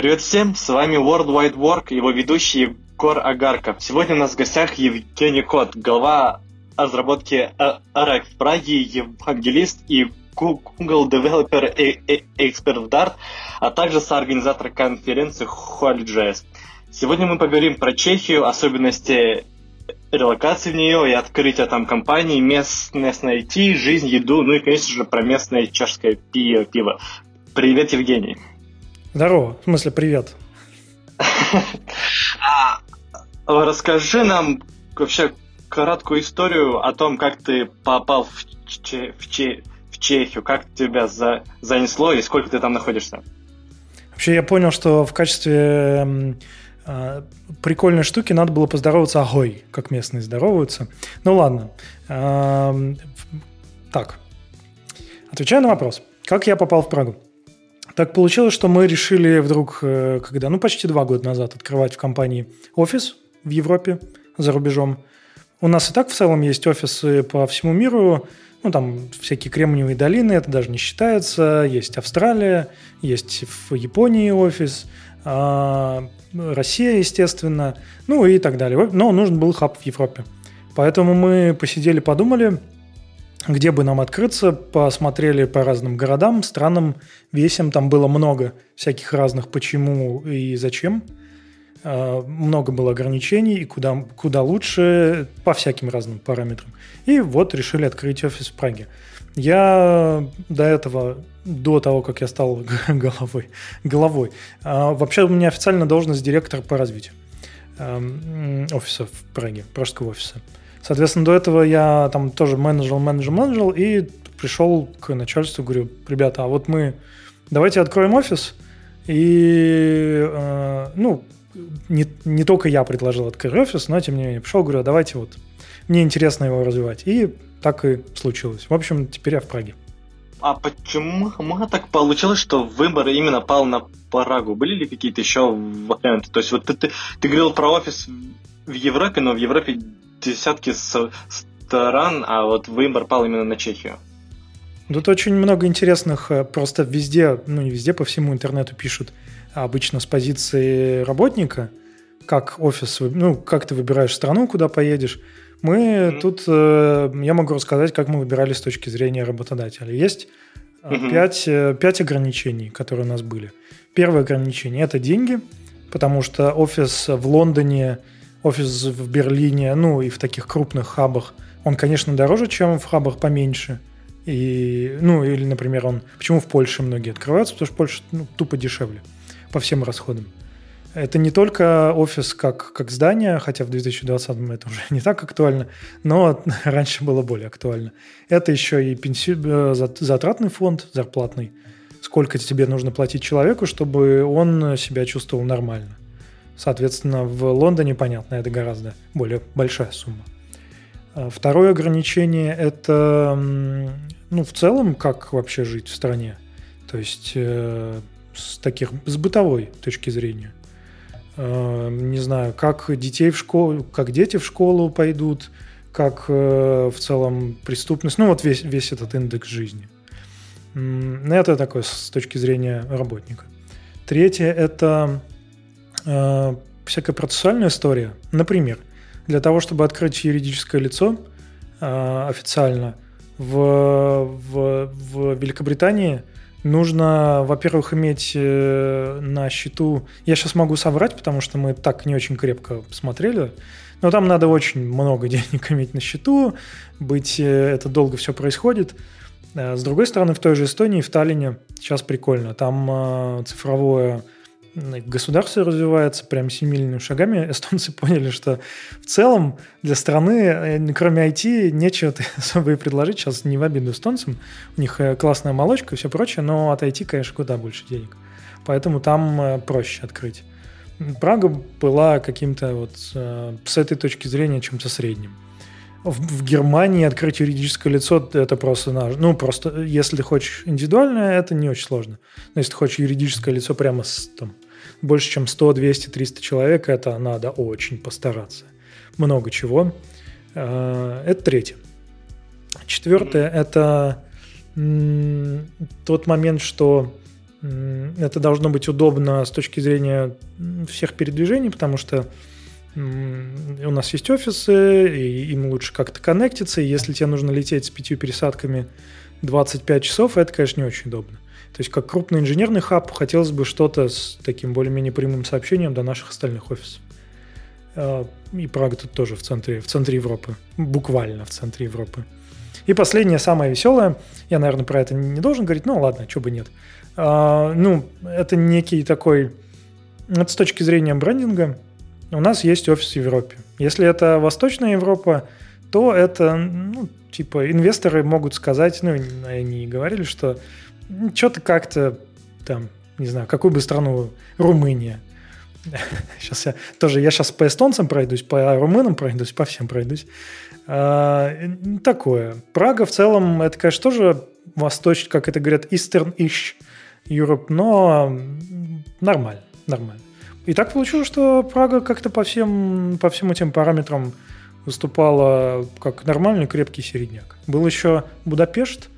Привет всем, с вами World Wide Work, его ведущий Егор Агарков. Сегодня у нас в гостях Евгений Кот, глава разработки RX в Праге, евангелист и Google Developer Expert в Dart, а также соорганизатор конференции Huali.js. Сегодня мы поговорим про Чехию, особенности релокации в нее и открытия там компаний, местное IT, жизнь, еду, ну и, конечно же, про местное чешское пиво. Привет, Евгений. Здорово, в смысле привет. А, расскажи нам вообще краткую историю о том, как ты попал в, Че, в, Че, в Чехию, как тебя за, занесло и сколько ты там находишься. Вообще я понял, что в качестве э, прикольной штуки надо было поздороваться агой, как местные здороваются. Ну ладно. Э, так, отвечаю на вопрос. Как я попал в Прагу? Так получилось, что мы решили вдруг, э, когда, ну, почти два года назад открывать в компании офис в Европе, за рубежом. У нас и так в целом есть офисы по всему миру, ну, там всякие Кремниевые долины, это даже не считается. Есть Австралия, есть в Японии офис, а, Россия, естественно, ну и так далее. Но нужен был хаб в Европе. Поэтому мы посидели, подумали, где бы нам открыться, посмотрели по разным городам, странам, весям. Там было много всяких разных почему и зачем. А, много было ограничений, и куда, куда лучше по всяким разным параметрам. И вот решили открыть офис в Праге. Я до этого, до того, как я стал головой, головой а, вообще у меня официально должность директор по развитию офиса в Праге, пражского офиса. Соответственно, до этого я там тоже менеджер, менеджер, менеджер, и пришел к начальству, говорю, ребята, а вот мы, давайте откроем офис, и, э, ну, не, не только я предложил открыть офис, но тем не менее пришел, говорю, а давайте вот, мне интересно его развивать. И так и случилось. В общем, теперь я в Праге. А почему так получилось, что выбор именно пал на Прагу? Были ли какие-то еще варианты? То есть вот ты, ты, ты говорил про офис в Европе, но в Европе десятки стран, а вот выбор пал именно на Чехию. Тут очень много интересных, э, просто везде, ну не везде, по всему интернету пишут, обычно с позиции работника, как офис, ну, как ты выбираешь страну, куда поедешь. Мы mm-hmm. тут, э, я могу рассказать, как мы выбирали с точки зрения работодателя. Есть mm-hmm. пять, пять ограничений, которые у нас были. Первое ограничение – это деньги, потому что офис в Лондоне – офис в Берлине, ну и в таких крупных хабах, он, конечно, дороже, чем в хабах поменьше. И, ну, или, например, он... Почему в Польше многие открываются? Потому что Польша ну, тупо дешевле по всем расходам. Это не только офис как, как здание, хотя в 2020 это уже не так актуально, но раньше было более актуально. Это еще и пенси... Э, затратный фонд зарплатный. Сколько тебе нужно платить человеку, чтобы он себя чувствовал нормально. Соответственно, в Лондоне, понятно, это гораздо более большая сумма. А второе ограничение – это, ну, в целом, как вообще жить в стране. То есть э, с таких, с бытовой точки зрения. Э, не знаю, как детей в школу, как дети в школу пойдут, как э, в целом преступность, ну, вот весь, весь этот индекс жизни. Это такое с точки зрения работника. Третье – это э, всякая процессуальная история. Например, для того, чтобы открыть юридическое лицо э, официально в, в, в Великобритании, нужно, во-первых, иметь э, на счету... Я сейчас могу соврать, потому что мы так не очень крепко смотрели, но там надо очень много денег иметь на счету, быть... Э, это долго все происходит. Э, с другой стороны, в той же Эстонии, в Таллине сейчас прикольно. Там цифровое государство развивается прям семимильными шагами. Эстонцы поняли, что в целом для страны, э, кроме IT, нечего особо и предложить. Сейчас не в обиду эстонцам. У них э, классная молочка и все прочее, но от IT, конечно, куда больше денег. Поэтому там э, проще открыть. Прага была каким-то вот с этой точки зрения чем-то средним. В, в Германии открыть юридическое лицо это просто ну просто если хочешь индивидуальное это не очень сложно но если ты хочешь юридическое лицо прямо с там больше, чем 100, 200, 300 человек, это надо очень постараться. Много чего. А, это третье. Четвертое – это тот момент, что Это должно быть удобно с точки зрения всех передвижений, потому что у нас есть офисы, и им лучше как-то коннектиться, и если тебе нужно лететь с пятью пересадками 25 часов, это, конечно, не очень удобно. То есть, как крупный инженерный хаб, хотелось бы что-то с таким более-менее прямым сообщением до наших остальных офисов. А, и Прага тут тоже в центре, в центре Европы. Буквально в центре Европы. И последнее, самое веселое, я, наверное, про это не должен говорить, но ладно, что бы нет. А, ну, это некий такой... Это с точки зрения брендинга. У нас есть офис в Европе. Если это Восточная Европа, то это, ну, типа, инвесторы могут сказать, ну, они говорили, что что-то как-то там, не знаю, какую бы страну, Румыния. Сейчас я тоже, я сейчас по эстонцам пройдусь, по румынам пройдусь, по всем пройдусь. А, такое. Прага в целом, это, конечно, тоже восточный, как это говорят, Eastern-ish Europe, но нормально, нормально. И так получилось, что Прага как-то по всем, по всем этим параметрам выступала как нормальный крепкий середняк. Был еще Будапешт,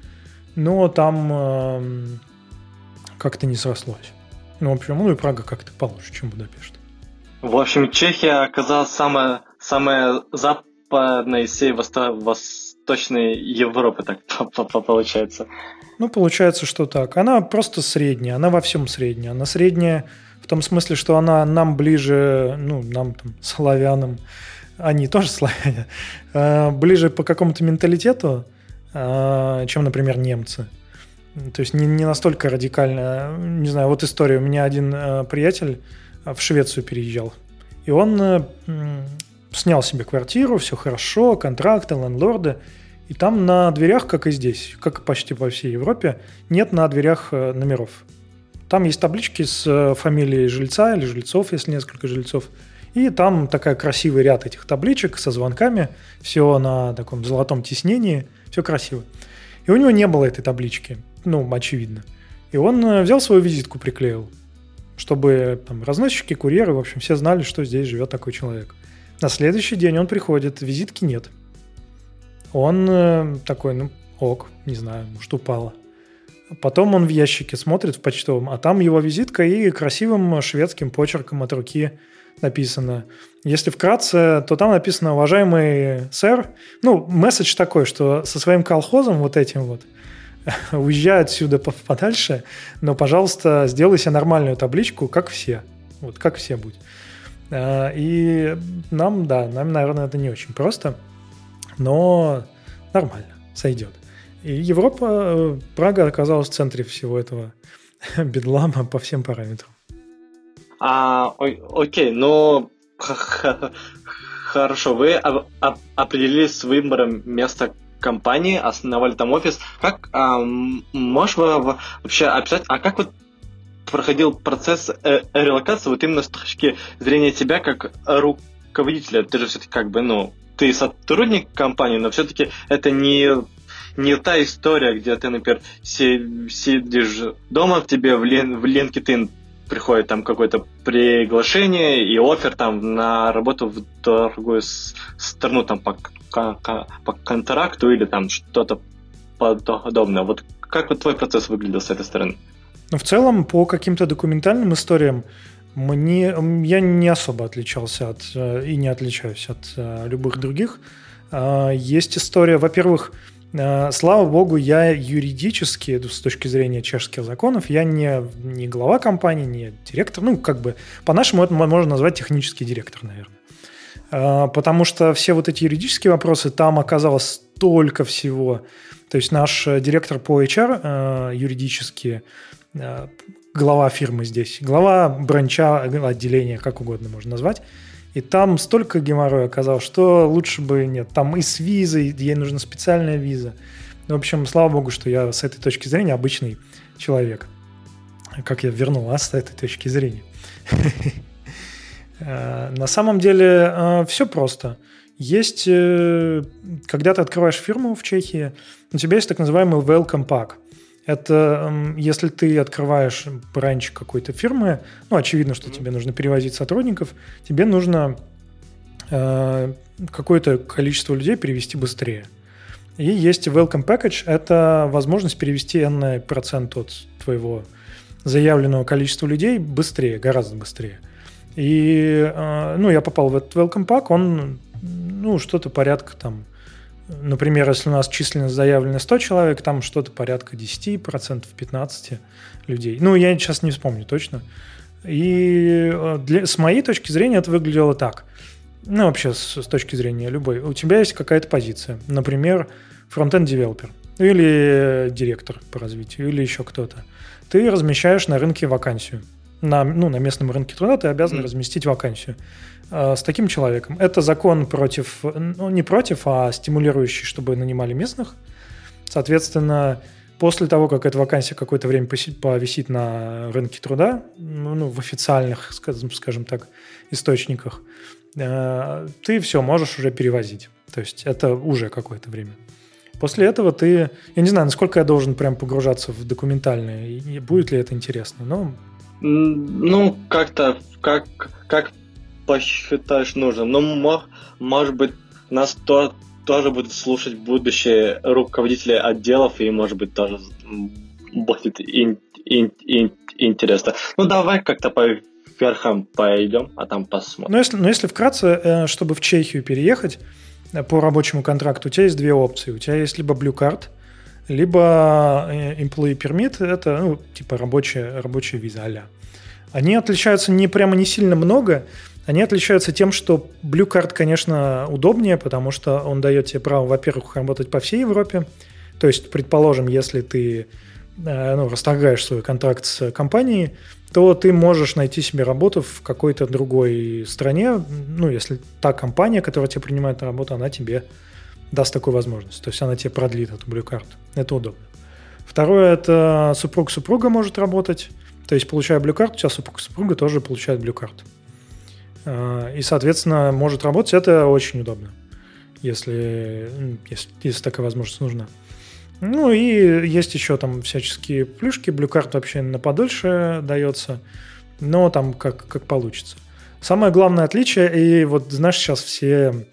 но там э, как-то не срослось. Ну, в общем, ну и Прага как-то получше, чем Будапешт. В общем, Чехия оказалась самая, самая западная из всей восто- восточной Европы, так получается. Ну, получается, что так. Она просто средняя, она во всем средняя. Она средняя в том смысле, что она нам ближе, ну, нам там, славянам, они тоже славяне, э, ближе по какому-то менталитету, э, чем, например, немцы. То есть не, не настолько радикально. Не знаю, вот история. У меня один э, приятель в Швецию переезжал. И он снял себе квартиру, все хорошо, контракты, лендлорды. И там на дверях, как и здесь, как почти по всей Европе, нет на дверях номеров. Там есть таблички с э, фамилией жильца или жильцов, если несколько жильцов. И там такая красивый ряд этих табличек со звонками, все на таком золотом тиснении, все красиво. И у него не было этой таблички, ну, очевидно. И он э, взял свою визитку, приклеил, чтобы там разносчики, курьеры, в общем, все знали, что здесь живет такой человек. На следующий день он приходит, визитки нет. Он э, такой, ну, ок, не знаю, может, упала. Потом он в ящике смотрит в почтовом, а там его визитка и красивым шведским почерком от руки написано. Если вкратце, то там написано «Уважаемый сэр». Ну, месседж такой, что со своим колхозом вот этим вот уезжай отсюда подальше, но, пожалуйста, сделай себе нормальную табличку, как все. Вот как все будь. А, и нам, да, нам, наверное, это не очень просто, но нормально, сойдет. И Европа, э, Прага оказалась в центре всего этого бедлама по всем параметрам. А, окей, но хорошо, вы определились с выбором места компании, основали там офис. Как а, можешь вообще описать, а как вот проходил процесс э, релокации вот именно с точки зрения тебя как руководителя? Ты же все-таки как бы, ну, ты сотрудник компании, но все-таки это не не та история, где ты, например, сидишь дома, в тебе в, лен, в LinkedIn приходит там какое-то приглашение и офер там на работу в другую страну там по, по контракту или там что-то подобное. Вот как вот твой процесс выглядел с этой стороны? Ну, в целом, по каким-то документальным историям мне, я не особо отличался от, э, и не отличаюсь от э, любых других. А, есть история, во-первых, Э, слава богу, я юридически, с точки зрения чешских законов, я не, не глава компании, не директор. Ну, как бы, по-нашему это можно назвать технический директор, наверное. Э, потому что все вот эти юридические вопросы, там оказалось столько всего. То есть наш директор по HR э, юридически, глава фирмы здесь, глава бранча, отделения, как угодно можно назвать, и там столько геморроя оказалось, что лучше бы нет. Там и с визой, ей нужна специальная виза. В общем, слава богу, что я с этой точки зрения обычный человек. Как я вернул, а с этой точки зрения. На самом деле э, все просто. Есть, э, когда ты открываешь фирму в Чехии, у тебя есть так называемый welcome pack. Это если ты открываешь бранч какой-то фирмы, ну, очевидно, что тебе нужно перевозить сотрудников, тебе нужно э, какое-то количество людей перевести быстрее. И есть welcome package, это возможность перевести n процент от твоего заявленного количества людей быстрее, гораздо быстрее. И, ну, я попал в этот welcome pack, он, ну, что-то порядка там, например, если у нас численность заявлена 100 человек, там что-то порядка 10%, 15% людей. Ну, я сейчас не вспомню точно. И для, с моей точки зрения это выглядело так. Ну, вообще, с, с точки зрения любой. У тебя есть какая-то позиция. Например, фронтенд девелопер или директор по развитию, или еще кто-то. Ты размещаешь на рынке вакансию. На, ну, на местном рынке труда ты обязан mm. разместить вакансию э, с таким человеком. Это закон против, ну, не против, а стимулирующий, чтобы нанимали местных. Соответственно, после того, как эта вакансия какое-то время повисит на рынке труда, ну, в официальных, скажем, скажем так, источниках, э, ты все можешь уже перевозить. То есть это уже какое-то время. После этого ты... Я не знаю, насколько я должен прям погружаться в документальное, и будет ли это интересно, но... Ну, как-то, как, как посчитаешь нужным. Ну, может быть, нас то, тоже будут слушать будущие руководители отделов, и, может быть, тоже будет ин, ин, ин, интересно. Ну, давай как-то по верхам пойдем, а там посмотрим. Ну, если, ну, если вкратце, э, чтобы в Чехию переехать, по рабочему контракту, у тебя есть две опции. У тебя есть либо Blue Card, либо э, Employee Permit, это ну, типа рабочая, рабочая виза а Они отличаются не прямо не сильно много, они отличаются тем, что Blue Card, конечно, удобнее, потому что он дает тебе право, во-первых, работать по всей Европе. То есть, предположим, если ты э, ну, расторгаешь свой контракт с компанией, то ты можешь найти себе работу в какой-то другой стране, ну, если та компания, которая тебя принимает на работу, она тебе даст такую возможность. То есть она тебе продлит эту blue карту. Это удобно. Второе, это супруг-супруга может работать. То есть, получая blue карту, у тебя супруг-супруга тоже получает blue карту. А, и, соответственно, может работать. Это очень удобно, если, если, если такая возможность нужна. Ну и есть еще там всяческие плюшки. Blue Card вообще на подольше дается, но там как, как получится. Самое главное отличие, и вот знаешь, сейчас все,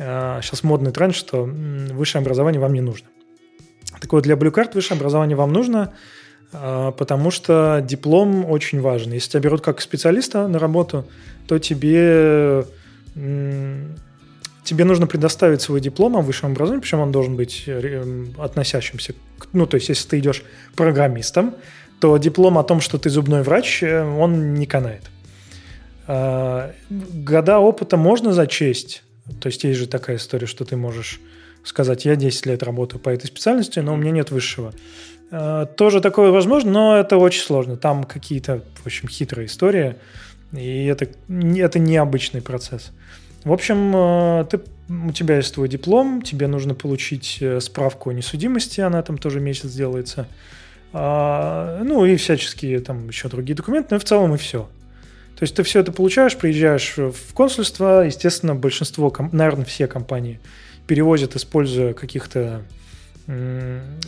сейчас а, модный тренд, что высшее образование вам не нужно. Так вот, для Blue Card высшее образование вам нужно, а, потому что диплом очень важен. Если тебя берут как специалиста на работу, то тебе тебе нужно предоставить свой диплом о высшем образовании, причем он должен быть э, относящимся, к, ну, то есть если ты идешь программистом, то диплом о том, что ты зубной врач, э, он не канает. Года опыта можно зачесть, то есть есть же такая история, что ты можешь сказать, я 10 лет работаю по этой специальности, но у меня нет высшего. А, тоже такое возможно, но это очень сложно. Там какие-то, в общем, хитрые истории, и это, это необычный процесс. В общем, э, ты, у тебя есть твой диплом, тебе нужно получить э, справку о несудимости, она там тоже месяц делается. А, ну и всяческие там еще другие документы, но в целом и все. То есть ты все это получаешь, приезжаешь в консульство, естественно, большинство, наверное, все компании перевозят, используя каких-то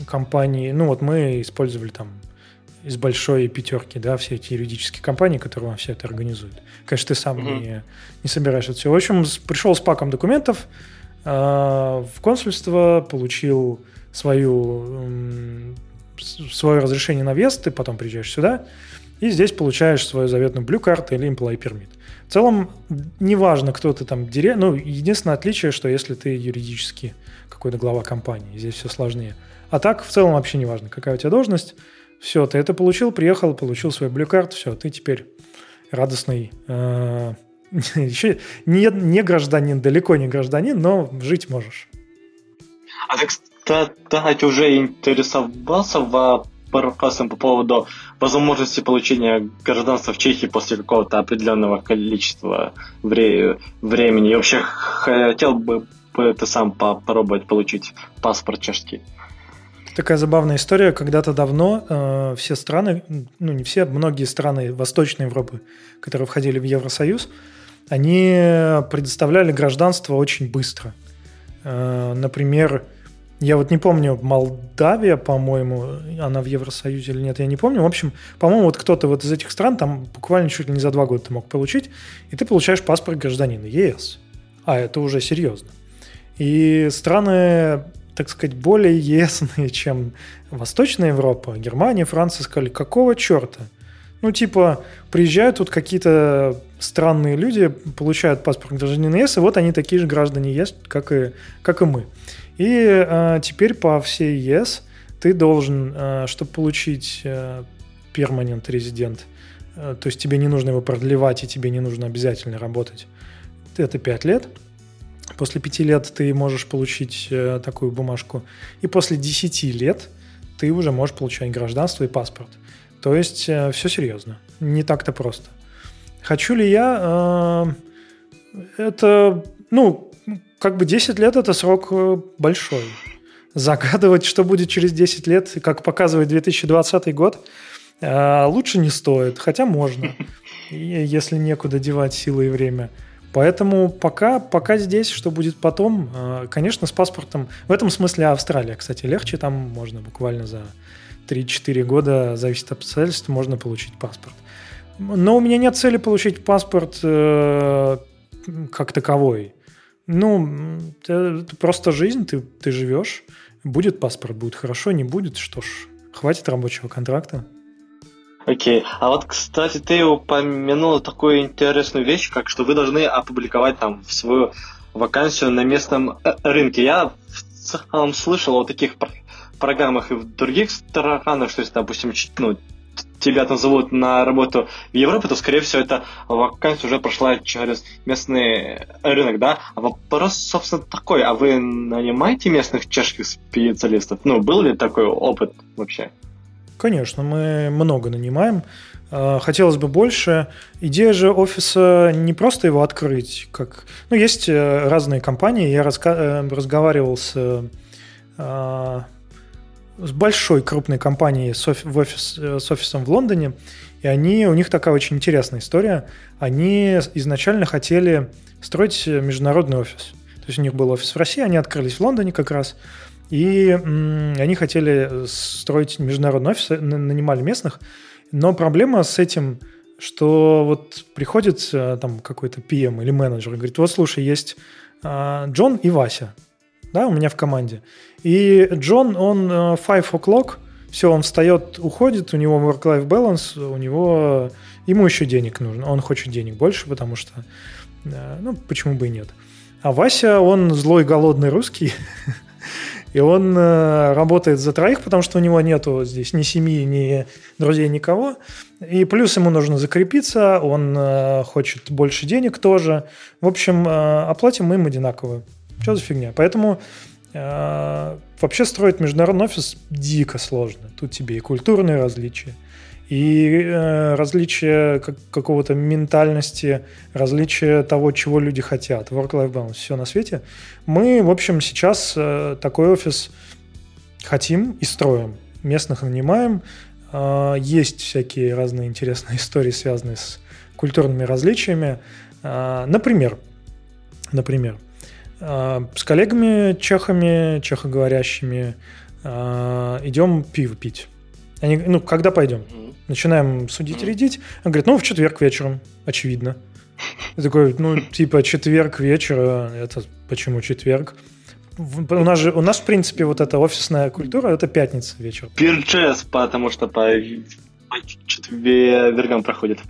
компаний. Ну вот мы использовали там из большой пятерки, да, все эти юридические компании, которые вам все это организуют. Конечно, ты сам mm-hmm. не, не собираешь это все. В общем, пришел с паком документов э, в консульство, получил свою, э, свое разрешение на въезд, ты потом приезжаешь сюда, и здесь получаешь свою заветную Blue Card или Employee Permit. В целом, неважно, кто ты там, директор, ну, единственное отличие, что если ты юридически какой-то глава компании, здесь все сложнее. А так, в целом, вообще не важно, какая у тебя должность, все, ты это получил, приехал, получил свой блюкарт, все, ты теперь радостный, э, еще не, не гражданин, далеко не гражданин, но жить можешь. А ты, кстати, уже интересовался вопросом по поводу возможности получения гражданства в Чехии после какого-то определенного количества вре- времени? И вообще хотел бы ты сам попробовать получить паспорт чешский? Такая забавная история. Когда-то давно э, все страны, ну не все, многие страны Восточной Европы, которые входили в Евросоюз, они предоставляли гражданство очень быстро. Э, например, я вот не помню, Молдавия, по-моему, она в Евросоюзе или нет, я не помню. В общем, по-моему, вот кто-то вот из этих стран там буквально чуть ли не за два года ты мог получить, и ты получаешь паспорт гражданина ЕС. А это уже серьезно. И страны так сказать, более ясные, чем Восточная Европа, Германия, Франция сказали, какого черта? Ну, типа, приезжают тут какие-то странные люди, получают паспорт гражданина ЕС, и вот они такие же граждане ЕС, как и, как и мы. И э, теперь по всей ЕС ты должен, э, чтобы получить э, permanent резидент, э, то есть тебе не нужно его продлевать, и тебе не нужно обязательно работать, это 5 лет. После 5 лет ты можешь получить э, такую бумажку. И после 10 лет ты уже можешь получать гражданство и паспорт. То есть э, все серьезно. Не так-то просто. Хочу ли я? Э, это, ну, как бы 10 лет это срок э, большой. Загадывать, что будет через 10 лет, как показывает 2020 год, э, лучше не стоит, хотя можно, если некуда девать силы и время. Поэтому пока, пока здесь, что будет потом, э, конечно, с паспортом. В этом смысле Австралия, кстати, легче. Там можно буквально за 3-4 года, зависит от обстоятельств, можно получить паспорт. Но у меня нет цели получить паспорт э, как таковой. Ну, это просто жизнь, ты, ты живешь. Будет паспорт, будет хорошо, не будет, что ж, хватит рабочего контракта. Окей. Okay. А вот, кстати, ты упомянул такую интересную вещь, как что вы должны опубликовать там свою вакансию на местном э, рынке. Я в целом слышал о таких программах и в других странах, что если, допустим, ну, тебя там зовут на работу в Европе, то, скорее всего, эта вакансия уже прошла через местный рынок, да? А вопрос, собственно, такой, а вы нанимаете местных чешских специалистов? Ну, был ли такой опыт вообще? Конечно, мы много нанимаем. А, хотелось бы больше. Идея же офиса не просто его открыть, как... Ну, есть э, разные компании. Я разга... Э, разговаривал с а, с большой крупной компанией с, офис, в офис, э, с офисом в Лондоне, и они, у них такая очень интересная история. Они изначально хотели строить международный офис. То есть у них был офис в России, они открылись в Лондоне как раз, и они хотели строить международный офис, нанимали местных, но проблема с этим, что вот приходит э, там какой-то PM или менеджер и говорит, вот слушай, есть а, Джон и Вася, да, у меня в команде. И Джон, он 5 э, o'clock, все, он встает, уходит, у него work-life balance, у него, ему еще денег нужно, он хочет денег больше, потому что, э, ну, почему бы и нет. А Вася, он злой, голодный русский, и он э, работает за троих, потому что у него нету здесь ни семьи, ни друзей, никого. И плюс ему нужно закрепиться, он хочет больше денег тоже. В общем, оплатим мы им одинаково. Что за фигня? Поэтому вообще строить международный офис дико сложно. Тут тебе и культурные различия, и э, различия как, какого-то ментальности, различия того, чего люди хотят, work-life balance, все на свете. Мы, в общем, сейчас э, такой офис хотим и строим. Местных нанимаем. Э, есть всякие разные интересные истории, связанные с культурными различиями. Э, например, например, а, с коллегами чехами, чехоговорящими а, идем пиво пить. Они, ну, когда пойдем? Начинаем судить, рядить. Он говорит, ну, в четверг вечером, очевидно. Я такой, ну, типа, четверг вечера, это почему четверг? У нас же, у нас, в принципе, вот эта офисная культура, это пятница вечер. Пирчес, потому что по четвергам проходит.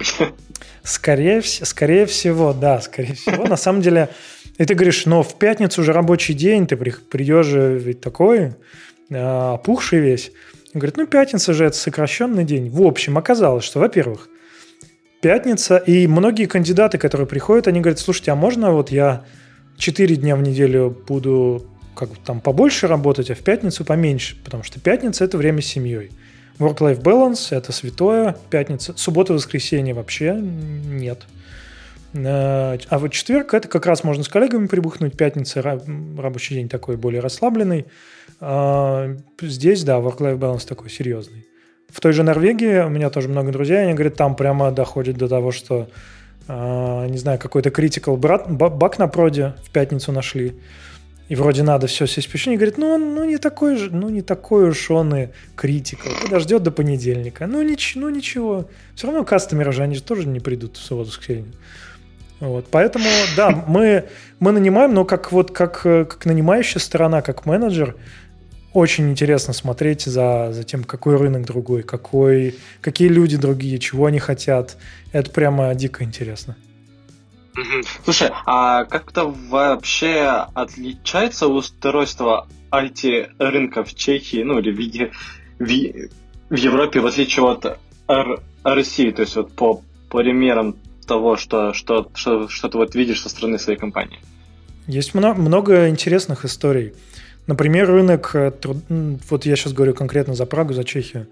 Скорее, скорее всего, да, скорее всего. На самом деле, и ты говоришь, но в пятницу уже рабочий день, ты придешь же ведь такой, а, опухший весь. Он говорит, ну, пятница же это сокращенный день. В общем, оказалось, что, во-первых, пятница, и многие кандидаты, которые приходят, они говорят, слушайте, а можно вот я 4 дня в неделю буду как там побольше работать, а в пятницу поменьше, потому что пятница – это время с семьей. Work-life balance – это святое, пятница, суббота, воскресенье вообще нет – а вот четверг это как раз можно с коллегами прибухнуть, пятница рабочий день такой более расслабленный. А, здесь, да, work-life balance такой серьезный. В той же Норвегии у меня тоже много друзей, они говорят, там прямо доходит до того, что, а, не знаю, какой-то critical баг на проде в пятницу нашли. И вроде надо все сесть в Они говорят, ну, он ну, не такой же, ну, не такой уж он и критикал. Подождет до понедельника. Ну, нич, ну, ничего. Все равно кастомеры же, они же тоже не придут в субботу-воскресенье. Вот, поэтому, да, мы, мы нанимаем, но как, вот, как, как нанимающая сторона, как менеджер, очень интересно смотреть за, за тем, какой рынок другой, какой, какие люди другие, чего они хотят. Это прямо дико интересно. Слушай, а как-то вообще отличается устройство IT-рынка в Чехии, ну или в, в, в Европе, в отличие от Р, России, то есть вот по примерам того, что, что, что, что ты вот видишь со стороны своей компании? Есть много, много интересных историй. Например, рынок, э, вот я сейчас говорю конкретно за Прагу, за Чехию.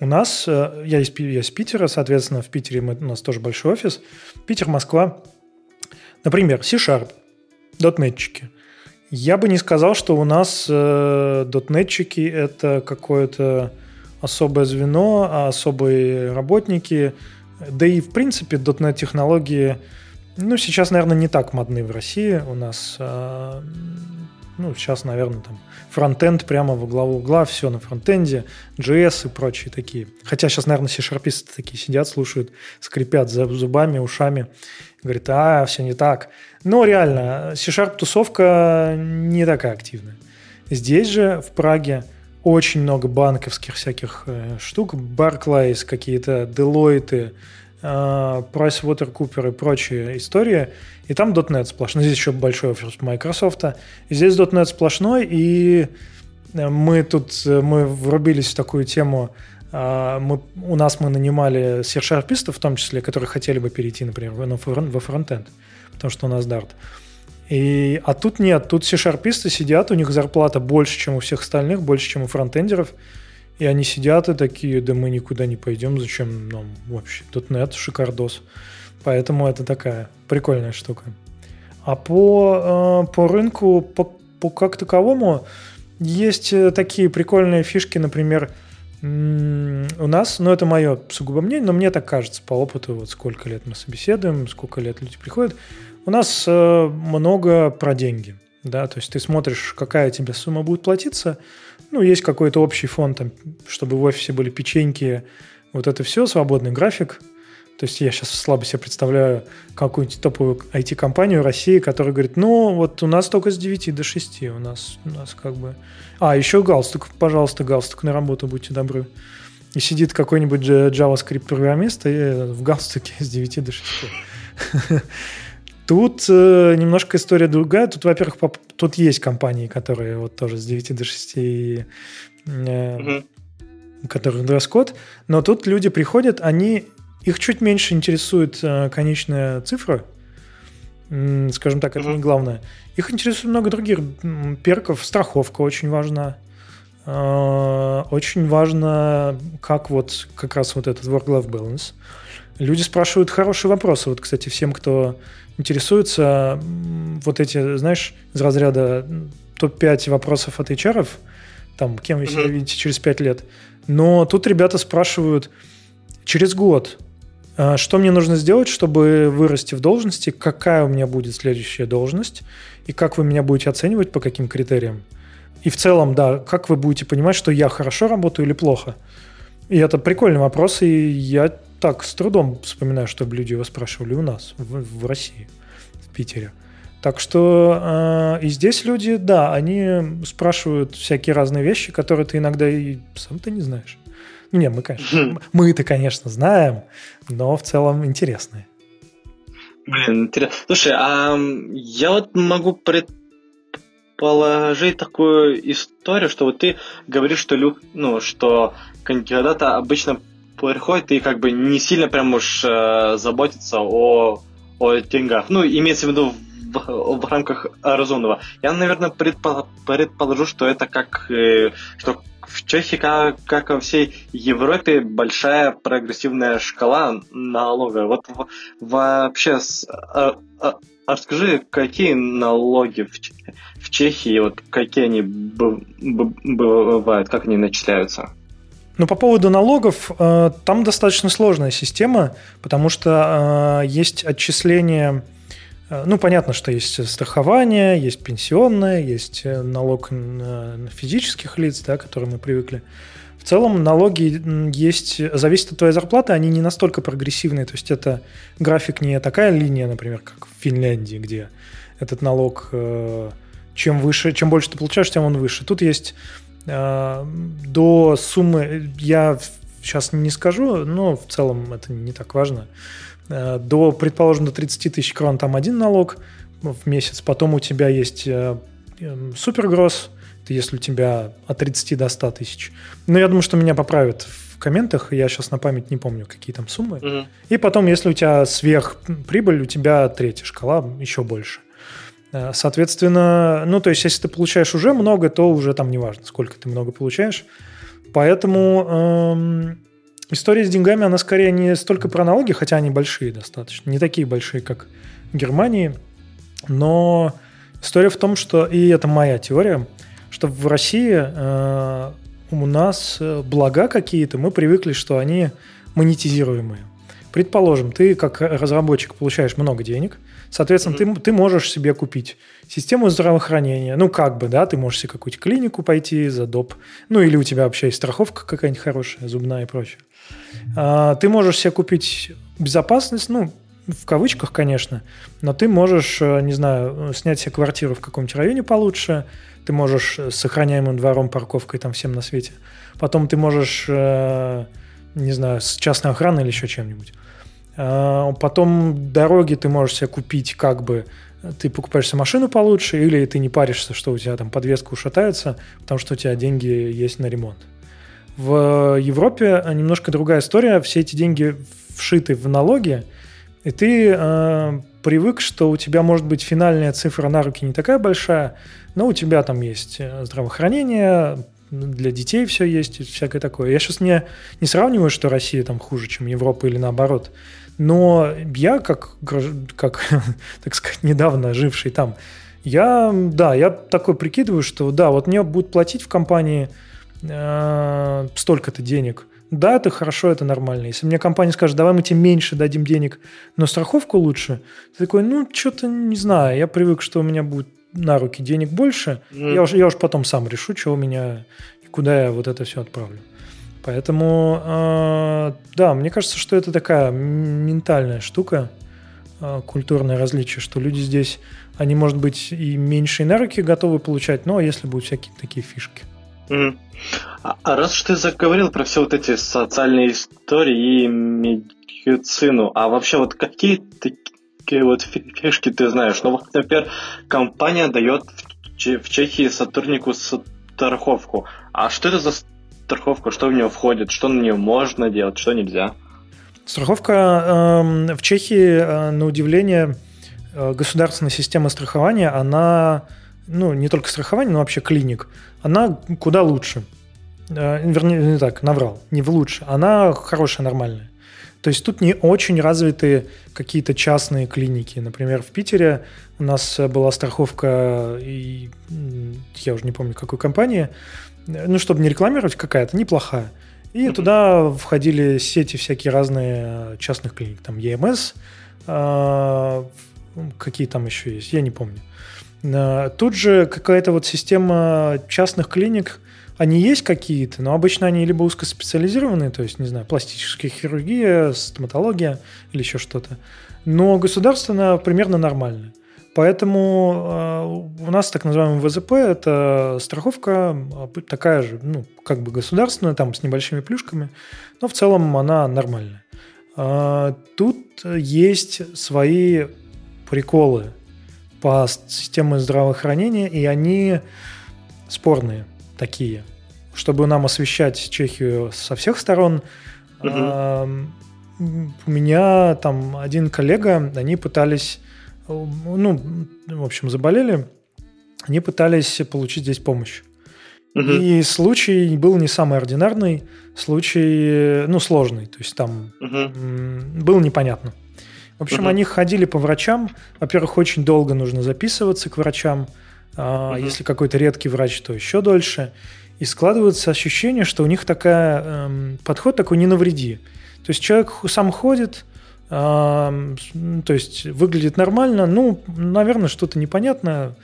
У нас, э, я из, я из Питера, соответственно, в Питере мы, у нас тоже большой офис. Питер, Москва. Например, C-Sharp, дотнетчики. Я бы не сказал, что у нас э, дотнетчики – это какое-то особое звено, а особые работники. Да и, в принципе, .NET технологии, ну, сейчас, наверное, не так модны в России. У нас э, ну, сейчас, наверное, там фронтенд прямо во главу угла, все на фронтенде, JS и прочие такие. Хотя сейчас, наверное, все шарписты такие сидят, слушают, скрипят за зубами, ушами. Говорят, а, все не так. Но реально, C-Sharp тусовка не такая активная. Здесь же, в Праге, очень много банковских всяких э, штук. Barclays, какие-то Deloitte, Э, PricewaterCooper и прочие истории, и там .NET сплошной. Здесь еще большой офис Microsoft. Здесь .NET сплошной, и э, мы тут мы врубились в такую тему. Мы, у нас мы нанимали C-шарпистов, в том числе, которые хотели бы перейти, например, во фронтенд, потому что у нас Dart. И, а тут нет, тут C-шарписты сидят, у них зарплата больше, чем у всех остальных, больше, чем у фронтендеров. И они сидят и такие, да мы никуда не пойдем, зачем нам вообще? Тут нет, шикардос. Поэтому это такая прикольная штука. А по, э, по рынку, по, по как таковому, есть э, такие прикольные фишки, например, у нас, ну это мое сугубо мнение, но мне так кажется по опыту, вот сколько лет мы собеседуем, сколько лет люди приходят, у нас э, много про деньги, да, то есть ты смотришь, какая тебе сумма будет платиться, ну, есть какой-то общий фон, там, чтобы в офисе были печеньки, вот это все, свободный график. То есть я сейчас слабо себе представляю какую-нибудь топовую IT-компанию России, которая говорит, ну, вот у нас только с 9 до 6, у нас, у нас как бы... А, еще галстук, пожалуйста, галстук на работу, будьте добры. И сидит какой-нибудь JavaScript-программист и в галстуке с 9 до 6. Тут э, немножко история другая. Тут, во-первых, тут есть компании, которые вот тоже с 9 до 6, э, угу. у которых дресс-код, но тут люди приходят, они их чуть меньше интересует э, конечная цифра, скажем так, это угу. не главное. Их интересует много других перков. Страховка очень важна. Э, очень важно, как вот как раз вот этот work-life balance. Люди спрашивают хорошие вопросы. Вот, кстати, всем, кто интересуются вот эти, знаешь, из разряда топ-5 вопросов от HR, там, кем вы себя mm-hmm. видите через 5 лет. Но тут ребята спрашивают через год, а, что мне нужно сделать, чтобы вырасти в должности, какая у меня будет следующая должность, и как вы меня будете оценивать, по каким критериям. И в целом, да, как вы будете понимать, что я хорошо работаю или плохо. И это прикольный вопрос, и я так с трудом вспоминаю, чтобы люди его спрашивали у нас, в, в России, в Питере. Так что э, и здесь люди, да, они спрашивают всякие разные вещи, которые ты иногда и сам-то не знаешь. Ну, не, мы, конечно, мы это, конечно, знаем, но в целом интересные. Блин, интересно. Слушай, а я вот могу предположить такую историю, что вот ты говоришь, что, ну, что кандидата обычно приходит и как бы не сильно прям уж э, заботится о, о деньгах. Ну, имеется в виду в, в рамках разумного. Я, наверное, предпо, предположу, что это как э, что в Чехии, как, как во всей Европе, большая прогрессивная шкала налога. Вот вообще, с, а, а, расскажи, какие налоги в, в Чехии, вот какие они бывают, как они начисляются? Ну, по поводу налогов, э, там достаточно сложная система, потому что э, есть отчисление, э, ну, понятно, что есть страхование, есть пенсионное, есть налог на физических лиц, да, к которым мы привыкли. В целом налоги есть, зависит от твоей зарплаты, они не настолько прогрессивные, то есть это график не такая линия, например, как в Финляндии, где этот налог чем выше, чем больше ты получаешь, тем он выше. Тут есть до суммы я сейчас не скажу, но в целом это не так важно. Э, до, предположим, до 30 тысяч крон там один налог в месяц, потом у тебя есть э, эм, супергросс, это если у тебя от 30 до 100 тысяч. Но я думаю, что меня поправят в комментах, я сейчас на память не помню, какие там суммы. Угу. И потом, если у тебя сверхприбыль, у тебя третья шкала, еще больше. Э, соответственно, ну, то есть, если ты получаешь уже много, то уже там не важно, сколько ты много получаешь. Поэтому эм, история с деньгами, она скорее не столько про налоги, хотя они большие достаточно, не такие большие, как в Германии, но история в том, что, и это моя теория, что в России э, у нас э, блага какие-то, мы привыкли, что они монетизируемые. Предположим, ты как разработчик получаешь много денег, соответственно, mm-hmm. ты, ты можешь себе купить систему здравоохранения, ну как бы, да, ты можешь себе какую-нибудь клинику пойти за доп, ну или у тебя вообще есть страховка какая-нибудь хорошая, зубная и прочее. А, ты можешь себе купить безопасность, ну, в кавычках, конечно, но ты можешь, э, не знаю, снять себе квартиру в каком-нибудь районе получше, ты можешь с сохраняемым двором, парковкой там всем на свете. Потом ты можешь, э, не знаю, с частной охраной или еще чем-нибудь. А, потом дороги ты можешь себе купить как бы ты покупаешь себе машину получше, или ты не паришься, что у тебя там подвеска ушатается, потому что у тебя деньги есть на ремонт. В Европе немножко другая история. Все эти деньги вшиты в налоги, и ты э, привык, что у тебя может быть финальная цифра на руки не такая большая, но у тебя там есть э, здравоохранение, для детей все есть, всякое такое. Я сейчас не, не сравниваю, что Россия там хуже, чем Европа или наоборот. Но я, как, как так сказать, недавно живший там, я, да, я такой прикидываю, что да, вот мне будут платить в компании э, столько-то денег. Да, это хорошо, это нормально. Если мне компания скажет, давай мы тебе меньше дадим денег, но страховку лучше, ты такой, ну, что-то не знаю, я привык, что у меня будет на руки денег больше, mm. я, уж, я уж потом сам решу, что у меня, куда я вот это все отправлю. Поэтому, э, да, мне кажется, что это такая ментальная штука, э, культурное различие, что люди здесь, они, может быть, и меньше на руки готовы получать, но если будут всякие такие фишки. Mm. А, а раз уж ты заговорил про все вот эти социальные истории и медицину, а вообще вот какие такие вот фишки ты знаешь? Ну, вот, например, компания дает в Чехии сотруднику страховку. А что это за страховка, что в нее входит, что на нее можно делать, что нельзя? Страховка э, в Чехии, э, на удивление, э, государственная система страхования, она, ну, не только страхование, но вообще клиник, она куда лучше. Э, вернее, не так, наврал, не в лучше. Она хорошая, нормальная. То есть тут не очень развиты какие-то частные клиники. Например, в Питере у нас была страховка, и я уже не помню, какой компании, ну, чтобы не рекламировать, какая-то неплохая. И mm-hmm. туда входили сети всякие разные частных клиник. Там EMS, э, какие там еще есть, я не помню. Э, тут же какая-то вот система частных клиник, они есть какие-то, но обычно они либо узкоспециализированные, то есть, не знаю, пластическая хирургия, стоматология или еще что-то. Но государственно примерно нормально. Поэтому э, у нас так называемый ВЗП – это страховка э, такая же, ну, как бы государственная, там с небольшими плюшками, но в целом она нормальная. Э, тут есть свои приколы по системе здравоохранения, и они спорные – такие. Чтобы нам освещать Чехию со всех сторон, угу. э, у меня там один коллега, они пытались, ну, в общем, заболели, они пытались получить здесь помощь. Угу. И случай был не самый ординарный, случай, ну, сложный, то есть там угу. было непонятно. В общем, угу. они ходили по врачам. Во-первых, очень долго нужно записываться к врачам. А угу. Если какой-то редкий врач, то еще дольше. И складывается ощущение, что у них такая, эм, подход такой «не навреди». То есть человек сам ходит, э, то есть выглядит нормально, ну, наверное, что-то непонятное,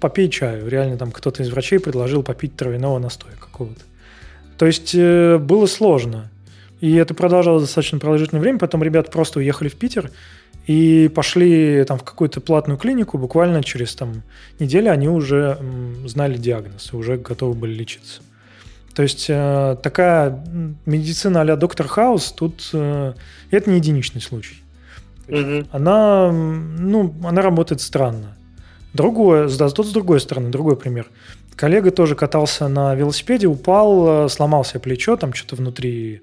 попей чаю. Реально там кто-то из врачей предложил попить травяного настоя какого-то. То есть э, было сложно. И это продолжалось достаточно продолжительное время. Потом ребята просто уехали в Питер и пошли там в какую-то платную клинику, буквально через там неделю они уже знали диагноз и уже готовы были лечиться. То есть э, такая медицина а-ля доктор Хаус, тут э, это не единичный случай. Угу. Она, ну, она работает странно. Другое, да, тут с другой стороны, другой пример. Коллега тоже катался на велосипеде, упал, э, сломал себе плечо, там что-то внутри,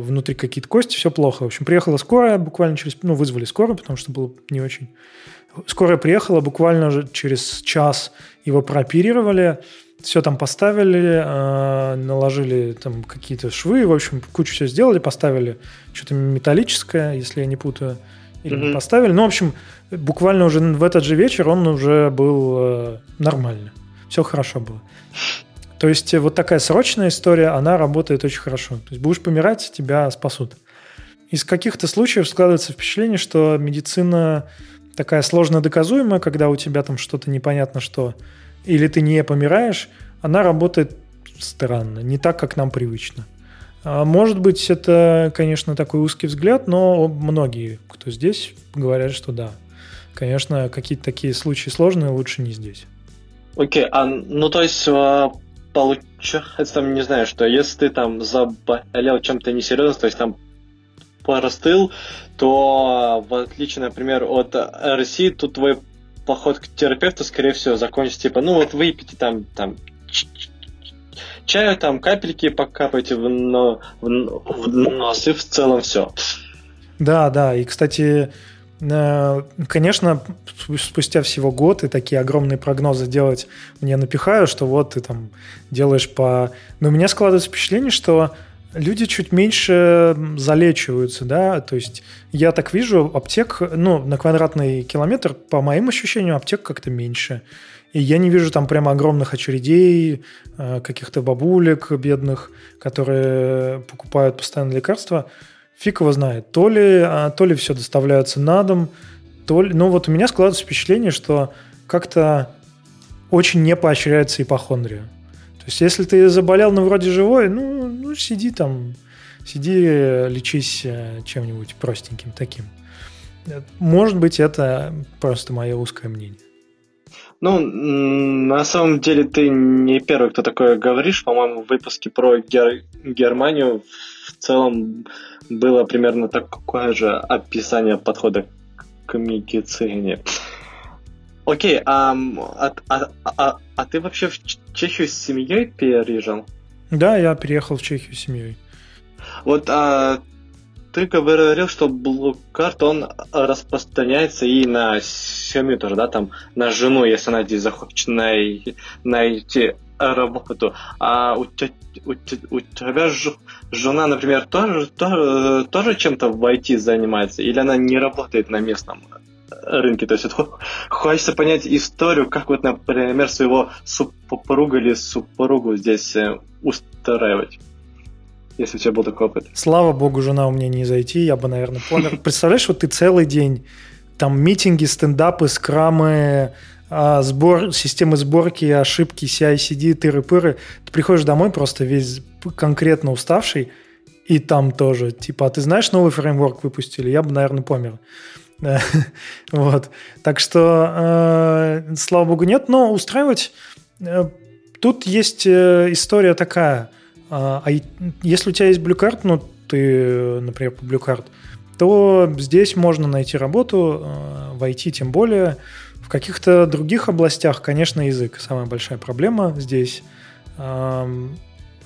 внутри какие-то кости, все плохо. В общем, приехала скорая буквально через, ну, вызвали скорую, потому что было не очень. Скорая приехала, буквально уже через час его прооперировали, все там поставили, э, наложили там какие-то швы, в общем, кучу все сделали, поставили что-то металлическое, если я не путаю, или mm-hmm. поставили. Ну, в общем, буквально уже в этот же вечер он уже был э, нормально. Все хорошо было. То есть вот такая срочная история, она работает очень хорошо. То есть будешь помирать, тебя спасут. Из каких-то случаев складывается впечатление, что медицина такая сложно доказуемая, когда у тебя там что-то непонятно что, или ты не помираешь, она работает странно, не так, как нам привычно. А может быть, это, конечно, такой узкий взгляд, но многие, кто здесь, говорят, что да. Конечно, какие-то такие случаи сложные лучше не здесь. Окей, okay, а ну то есть а, получается, там, не знаю, что если ты там заболел чем-то несерьезным, то есть там простыл, то в отличие, например, от России, тут твой поход к терапевту, скорее всего, закончится типа, ну вот выпейте там, там чаю, там капельки покапайте в, в, в нос, и в целом все. Да, да, и, кстати, Конечно, спустя всего год и такие огромные прогнозы делать мне напихаю, что вот ты там делаешь по... Но у меня складывается впечатление, что люди чуть меньше залечиваются, да, то есть я так вижу, аптек, ну, на квадратный километр, по моим ощущениям, аптек как-то меньше. И я не вижу там прямо огромных очередей, э, каких-то бабулек бедных, которые покупают постоянно лекарства. Фиг его знает. То ли, а, то ли все доставляется на дом, то ли... Ну, вот у меня складывается впечатление, что как-то очень не поощряется ипохондрия. То есть, если ты заболел, но вроде живой, ну, ну сиди там, сиди, лечись э, чем-нибудь простеньким таким. Может быть, это просто мое узкое мнение. Ну, на самом деле ты не первый, кто такое говоришь. По-моему, в выпуске про Гер... Германию в целом было примерно такое же описание подхода к медицине. Окей, а, а, а, а, а ты вообще в Чехию с семьей переезжал? Да, я переехал в Чехию с семьей. Вот а, ты говорил, что Blue Card, он распространяется и на семью тоже, да, там, на жену, если она здесь захочет най- найти работу. А у, тебя, у, у тебя жена, например, тоже, тоже, тоже чем-то в IT занимается, или она не работает на местном рынке. То есть вот, хочется понять историю, как вот, например, своего супруга или супругу здесь э, устраивать. Если у тебя был такой опыт. Слава богу, жена у меня не зайти, я бы, наверное, помер. Представляешь, вот ты целый день, там митинги, стендапы, скрамы, а, сбор, системы сборки, ошибки, CI-CD, тыры-пыры. Ты приходишь домой просто весь конкретно уставший, и там тоже, типа, а ты знаешь, новый фреймворк выпустили? Я бы, наверное, помер. вот. Так что, э, слава богу, нет, но устраивать... Э, тут есть э, история такая. Э, а если у тебя есть Blue Card, ну, ты, например, по Blue Card, то здесь можно найти работу, в IT тем более. Каких-то других областях, конечно, язык самая большая проблема здесь. Э,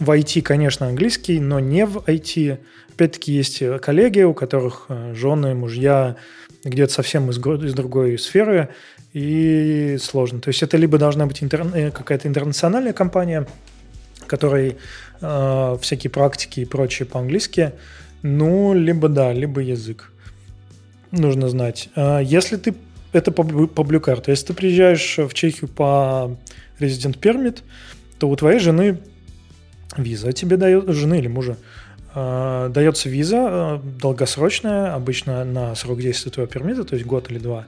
в IT, конечно, английский, но не в IT. Опять-таки есть коллеги, у которых э, жены, мужья где-то совсем из, из другой сферы, и сложно. То есть это либо должна быть интер... Э, какая-то интернациональная компания, которой э, всякие практики и прочее по-английски, ну, либо да, либо язык. Нужно знать. Э, если ты это по, по Blue Card. Если ты приезжаешь в Чехию по Resident Permit, то у твоей жены виза тебе дает, жены или мужа, э, дается виза э, долгосрочная, обычно на срок действия твоего пермита, то есть год или два.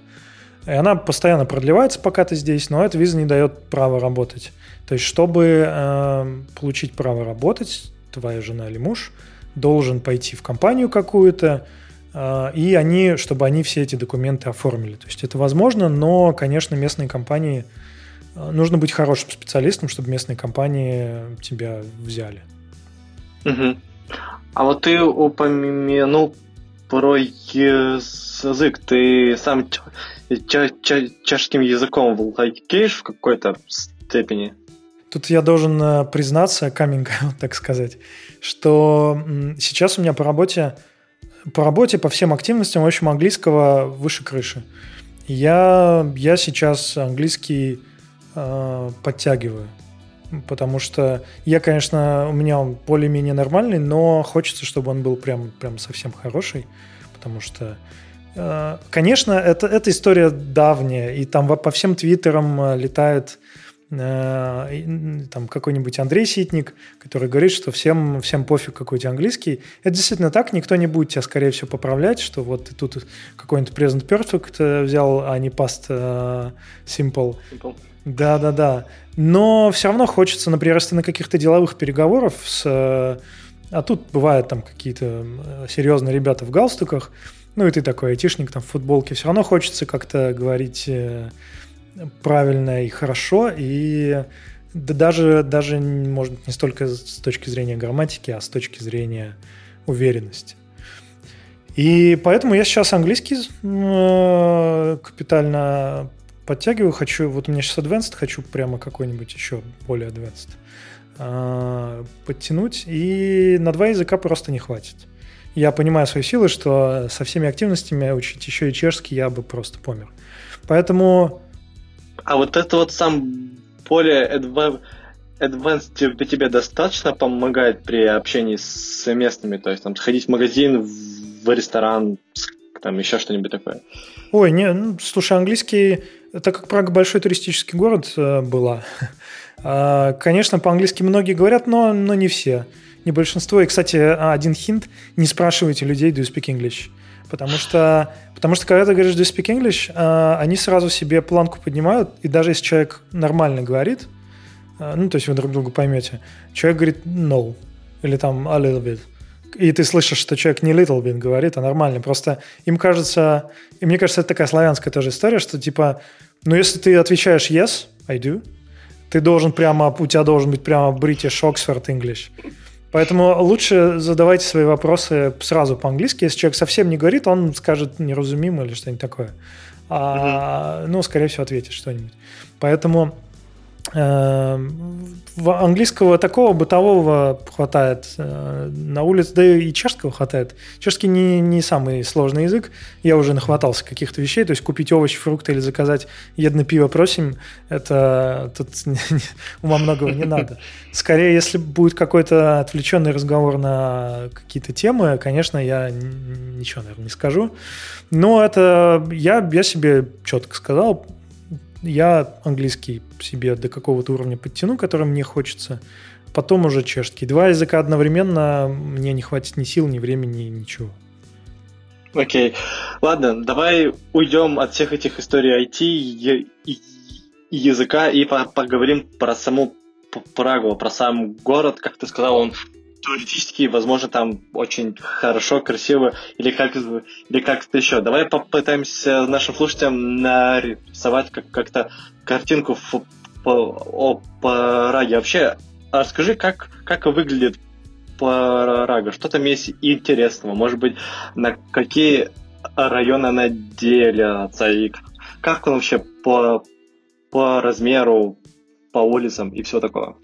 И она постоянно продлевается, пока ты здесь, но эта виза не дает права работать. То есть, чтобы э, получить право работать, твоя жена или муж должен пойти в компанию какую-то, и они, чтобы они все эти документы оформили. То есть это возможно, но, конечно, местные компании нужно быть хорошим специалистом, чтобы местные компании тебя взяли. Угу. А вот ты упомянул про язык. Ты сам чешским языком владеешь в какой-то степени? Тут я должен э, признаться, каминг, так сказать, что сейчас у меня по работе, по работе, по всем активностям, в общем, английского выше крыши. Я, я сейчас английский э, подтягиваю, потому что я, конечно, у меня он более-менее нормальный, но хочется, чтобы он был прям, прям совсем хороший, потому что э, Конечно, это, эта история давняя, и там по всем твиттерам э, летает Э, там какой-нибудь Андрей Ситник, который говорит, что всем, всем пофиг какой то английский. Это действительно так, никто не будет тебя, скорее всего, поправлять, что вот ты тут какой-нибудь present perfect э, взял, а не past uh, simple. simple. Да-да-да. Но все равно хочется, например, если на каких-то деловых переговорах с... А тут бывают там какие-то серьезные ребята в галстуках, ну и ты такой айтишник там в футболке, все равно хочется как-то говорить правильно и хорошо, и да даже, даже, может не столько с точки зрения грамматики, а с точки зрения уверенности. И поэтому я сейчас английский э, капитально подтягиваю. Хочу, вот у меня сейчас advanced, хочу прямо какой-нибудь еще более advanced э, подтянуть. И на два языка просто не хватит. Я понимаю свои силы, что со всеми активностями учить еще и чешский я бы просто помер. Поэтому а вот это вот сам более advanced для тебя достаточно помогает при общении с местными? То есть там сходить в магазин, в ресторан, там еще что-нибудь такое? Ой, не, ну, слушай, английский, так как Прага большой туристический город э, была, э, конечно, по-английски многие говорят, но, но не все, не большинство. И, кстати, один хинт, не спрашивайте людей, do you speak English? Потому что, потому что когда ты говоришь do you speak English, э, они сразу себе планку поднимают, и даже если человек нормально говорит, э, ну, то есть вы друг друга поймете, человек говорит no, или там a little bit, и ты слышишь, что человек не little bit говорит, а нормально. Просто им кажется, и мне кажется, это такая славянская тоже история, что типа, ну, если ты отвечаешь yes, I do, ты должен прямо, у тебя должен быть прямо British Oxford English. Поэтому лучше задавайте свои вопросы сразу по-английски. Если человек совсем не говорит, он скажет неразумимо или что-нибудь такое. А, угу. Ну, скорее всего, ответит что-нибудь. Поэтому английского такого бытового хватает э, на улице, да и чешского хватает. Чешский не, не самый сложный язык. Я уже нахватался каких-то вещей. То есть купить овощи, фрукты или заказать едно пиво просим, это тут ума многого не надо. Скорее, если будет какой-то отвлеченный разговор на какие-то темы, конечно, я ничего, наверное, не скажу. Но это я, я себе четко сказал, я английский себе до какого-то уровня подтяну, который мне хочется, потом уже чешский. Два языка одновременно мне не хватит ни сил, ни времени, ничего. Окей. Okay. Ладно, давай уйдем от всех этих историй IT и, и, и языка и по поговорим про саму Прагу, про сам город. Как ты сказал, он теоретически, возможно, там очень хорошо, красиво, или как или как-то еще. Давай попытаемся нашим слушателям нарисовать как- как-то картинку в, о Праге. Вообще, а расскажи, как, как выглядит Прага? Что там есть интересного? Может быть, на какие районы она делится? И как он вообще по, по размеру, по улицам и все такое?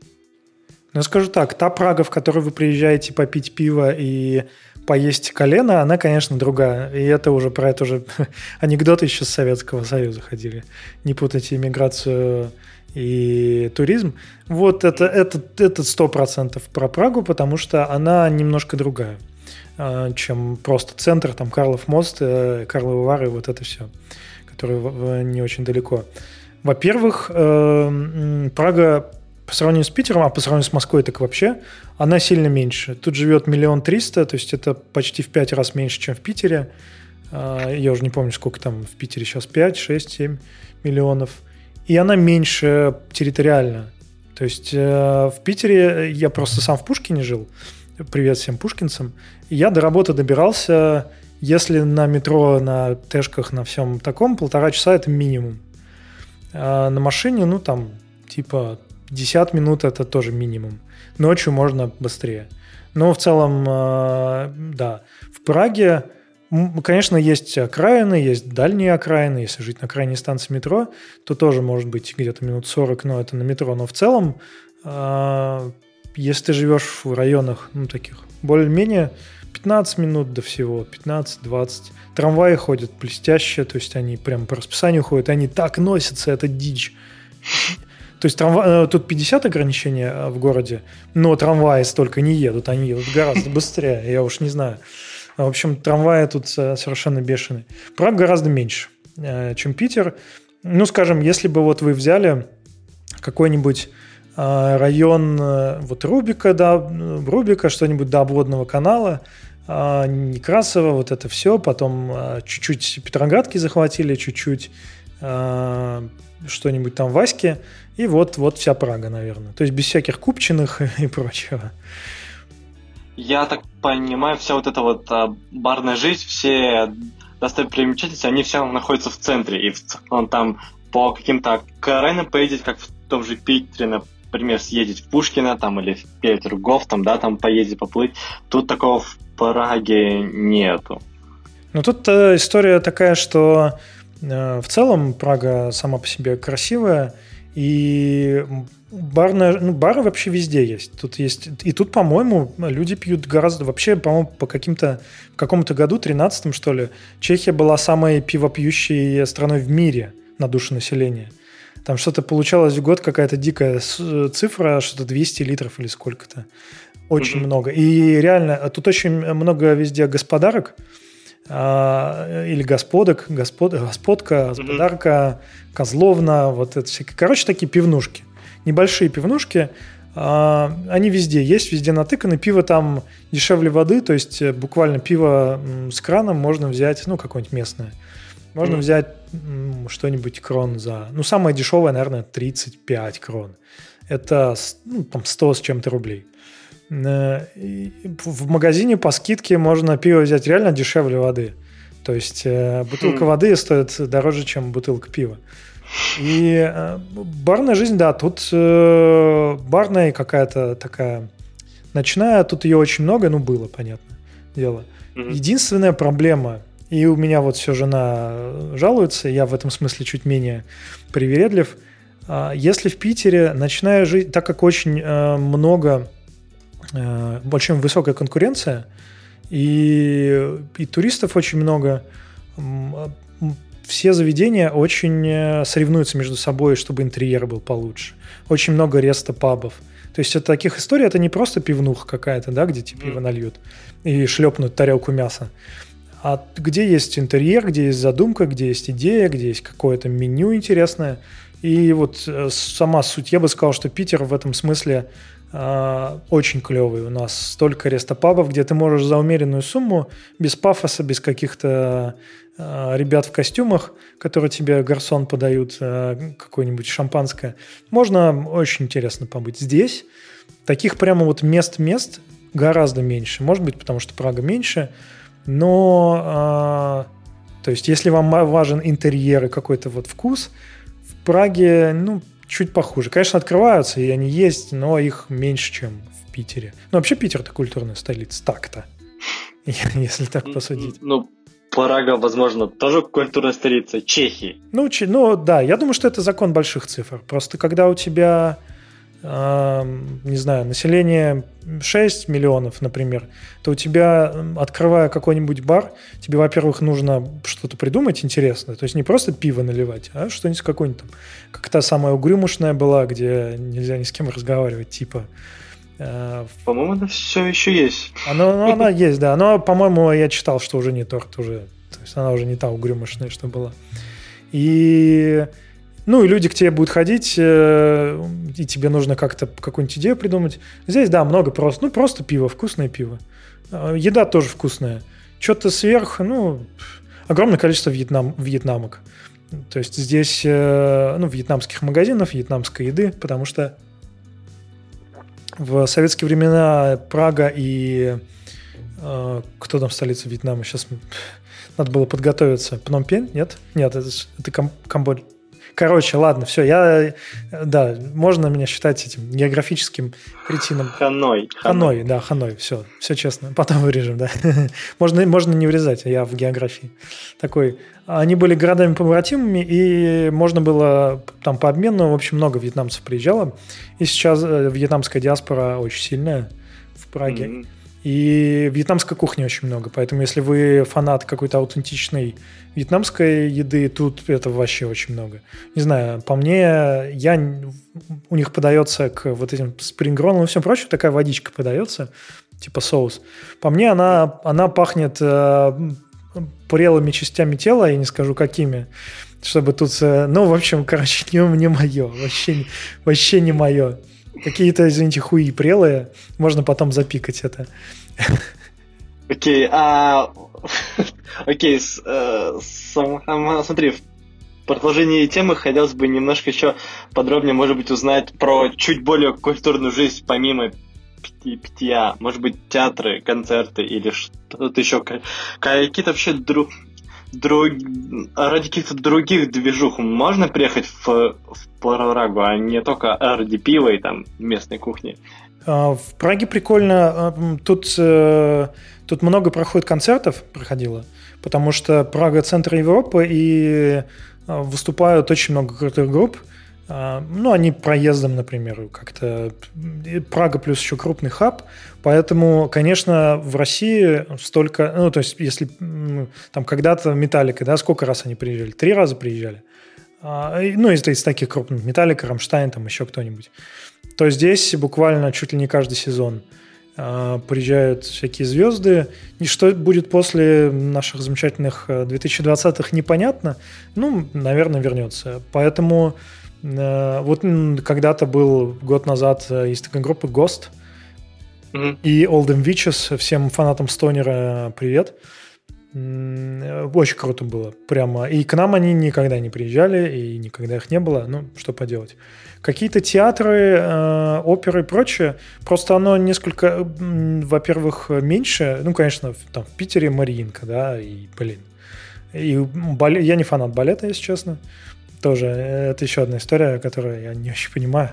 Ну, скажу так, та Прага, в которую вы приезжаете попить пиво и поесть колено, она, конечно, другая. И это уже про это уже анекдоты еще с Советского Союза ходили. Не путайте иммиграцию и туризм. Вот это, это, это 100% про Прагу, потому что она немножко другая, а, чем просто центр, там Карлов мост, э, Карловы Вары, вот это все, которое не очень далеко. Во-первых, э, Прага по сравнению с Питером, а по сравнению с Москвой так вообще, она сильно меньше. Тут живет миллион триста, то есть это почти в пять раз меньше, чем в Питере. А, я уже не помню, сколько там в Питере сейчас, 5, 6, 7 миллионов. И она меньше территориально. То есть э, в Питере я просто сам в Пушкине жил. Привет всем пушкинцам. Я до работы добирался, если на метро, на тэшках, на всем таком, полтора часа это минимум. А на машине, ну там типа 50 минут это тоже минимум. Ночью можно быстрее. Но в целом, э, да, в Праге, конечно, есть окраины, есть дальние окраины. Если жить на крайней станции метро, то тоже может быть где-то минут 40, но это на метро. Но в целом, э, если ты живешь в районах, ну, таких более-менее 15 минут до всего, 15-20. Трамваи ходят блестяще, то есть они прям по расписанию ходят, они так носятся, это дичь. То есть трамва... Э, тут 50 ограничений э, в городе, но трамваи столько не едут, они едут гораздо быстрее, я уж не знаю. В общем, трамваи тут э, совершенно бешеные. Праг гораздо меньше, чем Питер. Ну, скажем, если бы вот вы взяли какой-нибудь район вот Рубика, да, Рубика, что-нибудь до обводного канала, Некрасово, вот это все, потом чуть-чуть Петроградки захватили, чуть-чуть что-нибудь там Ваське, и вот, вот вся Прага, наверное. То есть без всяких купчиных и прочего. Я так понимаю, вся вот эта вот а, барная жизнь, все достопримечательности, они все находятся в центре. И целом там по каким-то окраинам поездить, как в том же Питере, например, съездить в Пушкина там или в Петергоф, там, да, там поездить, поплыть. Тут такого в Праге нету. Ну, тут э, история такая, что в целом Прага сама по себе красивая, и барная, ну, бары вообще везде есть. Тут есть. И тут, по-моему, люди пьют гораздо... Вообще, по-моему, по каким-то... В каком-то году, 13-м, что ли, Чехия была самой пивопьющей страной в мире на душу населения. Там что-то получалось в год, какая-то дикая цифра, что-то 200 литров или сколько-то. Очень mm-hmm. много. И реально, тут очень много везде господарок, а, или господок, господ, господка, господарка, козловна, вот это все. Короче, такие пивнушки. Небольшие пивнушки, а, они везде есть, везде натыканы. Пиво там дешевле воды, то есть э, буквально пиво с краном можно взять, ну, какое-нибудь местное. Можно mm. взять что-нибудь крон за... Ну, самое дешевое, наверное, 35 крон. Это ну, там 100 с чем-то рублей. Э, в магазине по скидке можно пиво взять реально дешевле воды. То есть э, бутылка хм. воды стоит дороже, чем бутылка пива. И э, барная жизнь, да, тут барная какая-то такая ночная, тут ее очень много, ну, было, понятно, дело. Единственная проблема, и у меня вот все жена жалуется, я в этом смысле чуть менее привередлив, если в Питере ночная жизнь, так как очень много очень высокая конкуренция, и, и туристов очень много. Все заведения очень э, соревнуются между собой, чтобы интерьер был получше. Очень много реста пабов. То есть это таких историй, это не просто пивнуха какая-то, да, где тебе пиво нальют и шлепнут тарелку мяса. А где есть интерьер, где есть задумка, где есть идея, где есть какое-то меню интересное. И вот э, сама суть, я бы сказал, что Питер в этом смысле очень клевый. У нас столько рестопабов, где ты можешь за умеренную сумму, без пафоса, без каких-то э, ребят в костюмах, которые тебе гарсон подают, э, какое-нибудь шампанское. Можно очень интересно побыть. Здесь таких прямо вот мест-мест гораздо меньше. Может быть, потому что Прага меньше, но... То есть, если вам важен интерьер и какой-то вот вкус, в Праге, ну, чуть похуже. Конечно, открываются, и они есть, но их меньше, чем в Питере. Ну, вообще Питер-то культурная столица, так-то, если так посудить. Ну, Прага, возможно, тоже культурная столица Чехии. Ну, ну, да, я думаю, что это закон больших цифр. Просто когда у тебя не знаю, население 6 миллионов, например, то у тебя, открывая какой-нибудь бар, тебе, во-первых, нужно что-то придумать интересное. То есть не просто пиво наливать, а что-нибудь какое-нибудь там. Как та самая угрюмушная была, где нельзя ни с кем разговаривать, типа... Э, по-моему, она все еще есть. Она, ну, она есть, да. Но, по-моему, я читал, что уже не торт, уже. То есть она уже не та угрюмушная, что была. И ну, и люди к тебе будут ходить, э, и тебе нужно как-то какую-нибудь идею придумать. Здесь, да, много просто. Ну, просто пиво, вкусное пиво. А, еда тоже вкусная. Что-то сверх, ну, огромное количество вьетнам, вьетнамок. То есть здесь, э, ну, вьетнамских магазинов, вьетнамской еды, потому что в советские времена Прага и э, кто там столица Вьетнама? Сейчас надо было подготовиться. Пномпень? Нет? Нет, это, это Кам- Камбоджа. Короче, ладно, все, я, да, можно меня считать этим географическим кретином. Ханой. Ханой, да, Ханой, все, все честно. Потом вырежем, да. можно, можно не вырезать, я в географии. Такой, они были городами-побратимами, и можно было там по обмену, в общем, много вьетнамцев приезжало. И сейчас э, вьетнамская диаспора очень сильная в Праге. Mm-hmm. И вьетнамской кухни очень много. Поэтому, если вы фанат какой-то аутентичной вьетнамской еды, тут это вообще очень много. Не знаю, по мне, я, у них подается к вот этим спрингроллам и всем прочему, такая водичка подается, типа соус. По мне, она, она пахнет э, прелыми частями тела, я не скажу какими, чтобы тут... Э, ну, в общем, короче, не, не мое. Вообще, вообще не мое. Какие-то, извините, хуи прелые. Можно потом запикать это. Окей, а... Окей, э, смотри, в продолжении темы хотелось бы немножко еще подробнее, может быть, узнать про чуть более культурную жизнь, помимо питья, может быть, театры, концерты или что-то еще. Какие-то вообще друг, друг, ради каких-то других движух можно приехать в, в Прагу, а не только ради пива и там местной кухни? А, в Праге прикольно. А, тут, э, тут много проходит концертов, проходило, потому что Прага – центр Европы, и а, выступают очень много крутых групп. Ну, они проездом, например, как-то. Прага плюс еще крупный хаб. Поэтому, конечно, в России столько... Ну, то есть, если там когда-то Металлика, да, сколько раз они приезжали? Три раза приезжали. Ну, из, из таких крупных. Металлика, Рамштайн, там еще кто-нибудь то здесь буквально чуть ли не каждый сезон э, приезжают всякие звезды. И что будет после наших замечательных 2020-х, э, непонятно. Ну, наверное, вернется. Поэтому вот когда-то был год назад э, есть такая группа Ghost mm-hmm. и Oldham Witches. Всем фанатам Стонера привет. Очень круто было, прямо. И к нам они никогда не приезжали, и никогда их не было. Ну, что поделать. Какие-то театры, э, оперы и прочее, просто оно несколько, во-первых, меньше. Ну, конечно, там в Питере Мариинка, да, и, блин. И балет, я не фанат балета, если честно. Тоже э, это еще одна история, которую я не очень понимаю.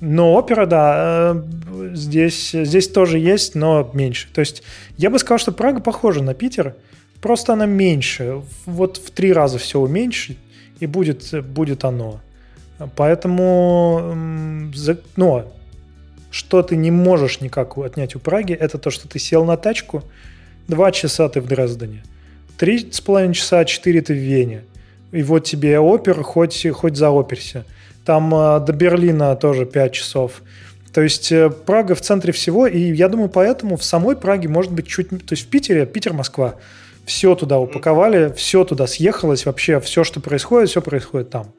Но опера, да, э, здесь, здесь тоже есть, но меньше. То есть я бы сказал, что Прага похожа на Питер, просто она меньше. Вот в три раза все уменьшить, и будет, будет оно. Поэтому, ну, что ты не можешь никак отнять у Праги, это то, что ты сел на тачку, два часа ты в Дрездене, три с половиной часа, четыре ты в Вене. И вот тебе опер, хоть, хоть заоперся. Там э, до Берлина тоже пять часов. То есть э, Прага в центре всего, и я думаю, поэтому в самой Праге может быть чуть... То есть в Питере, Питер-Москва, все туда упаковали, все туда съехалось, вообще все, что происходит, все происходит там.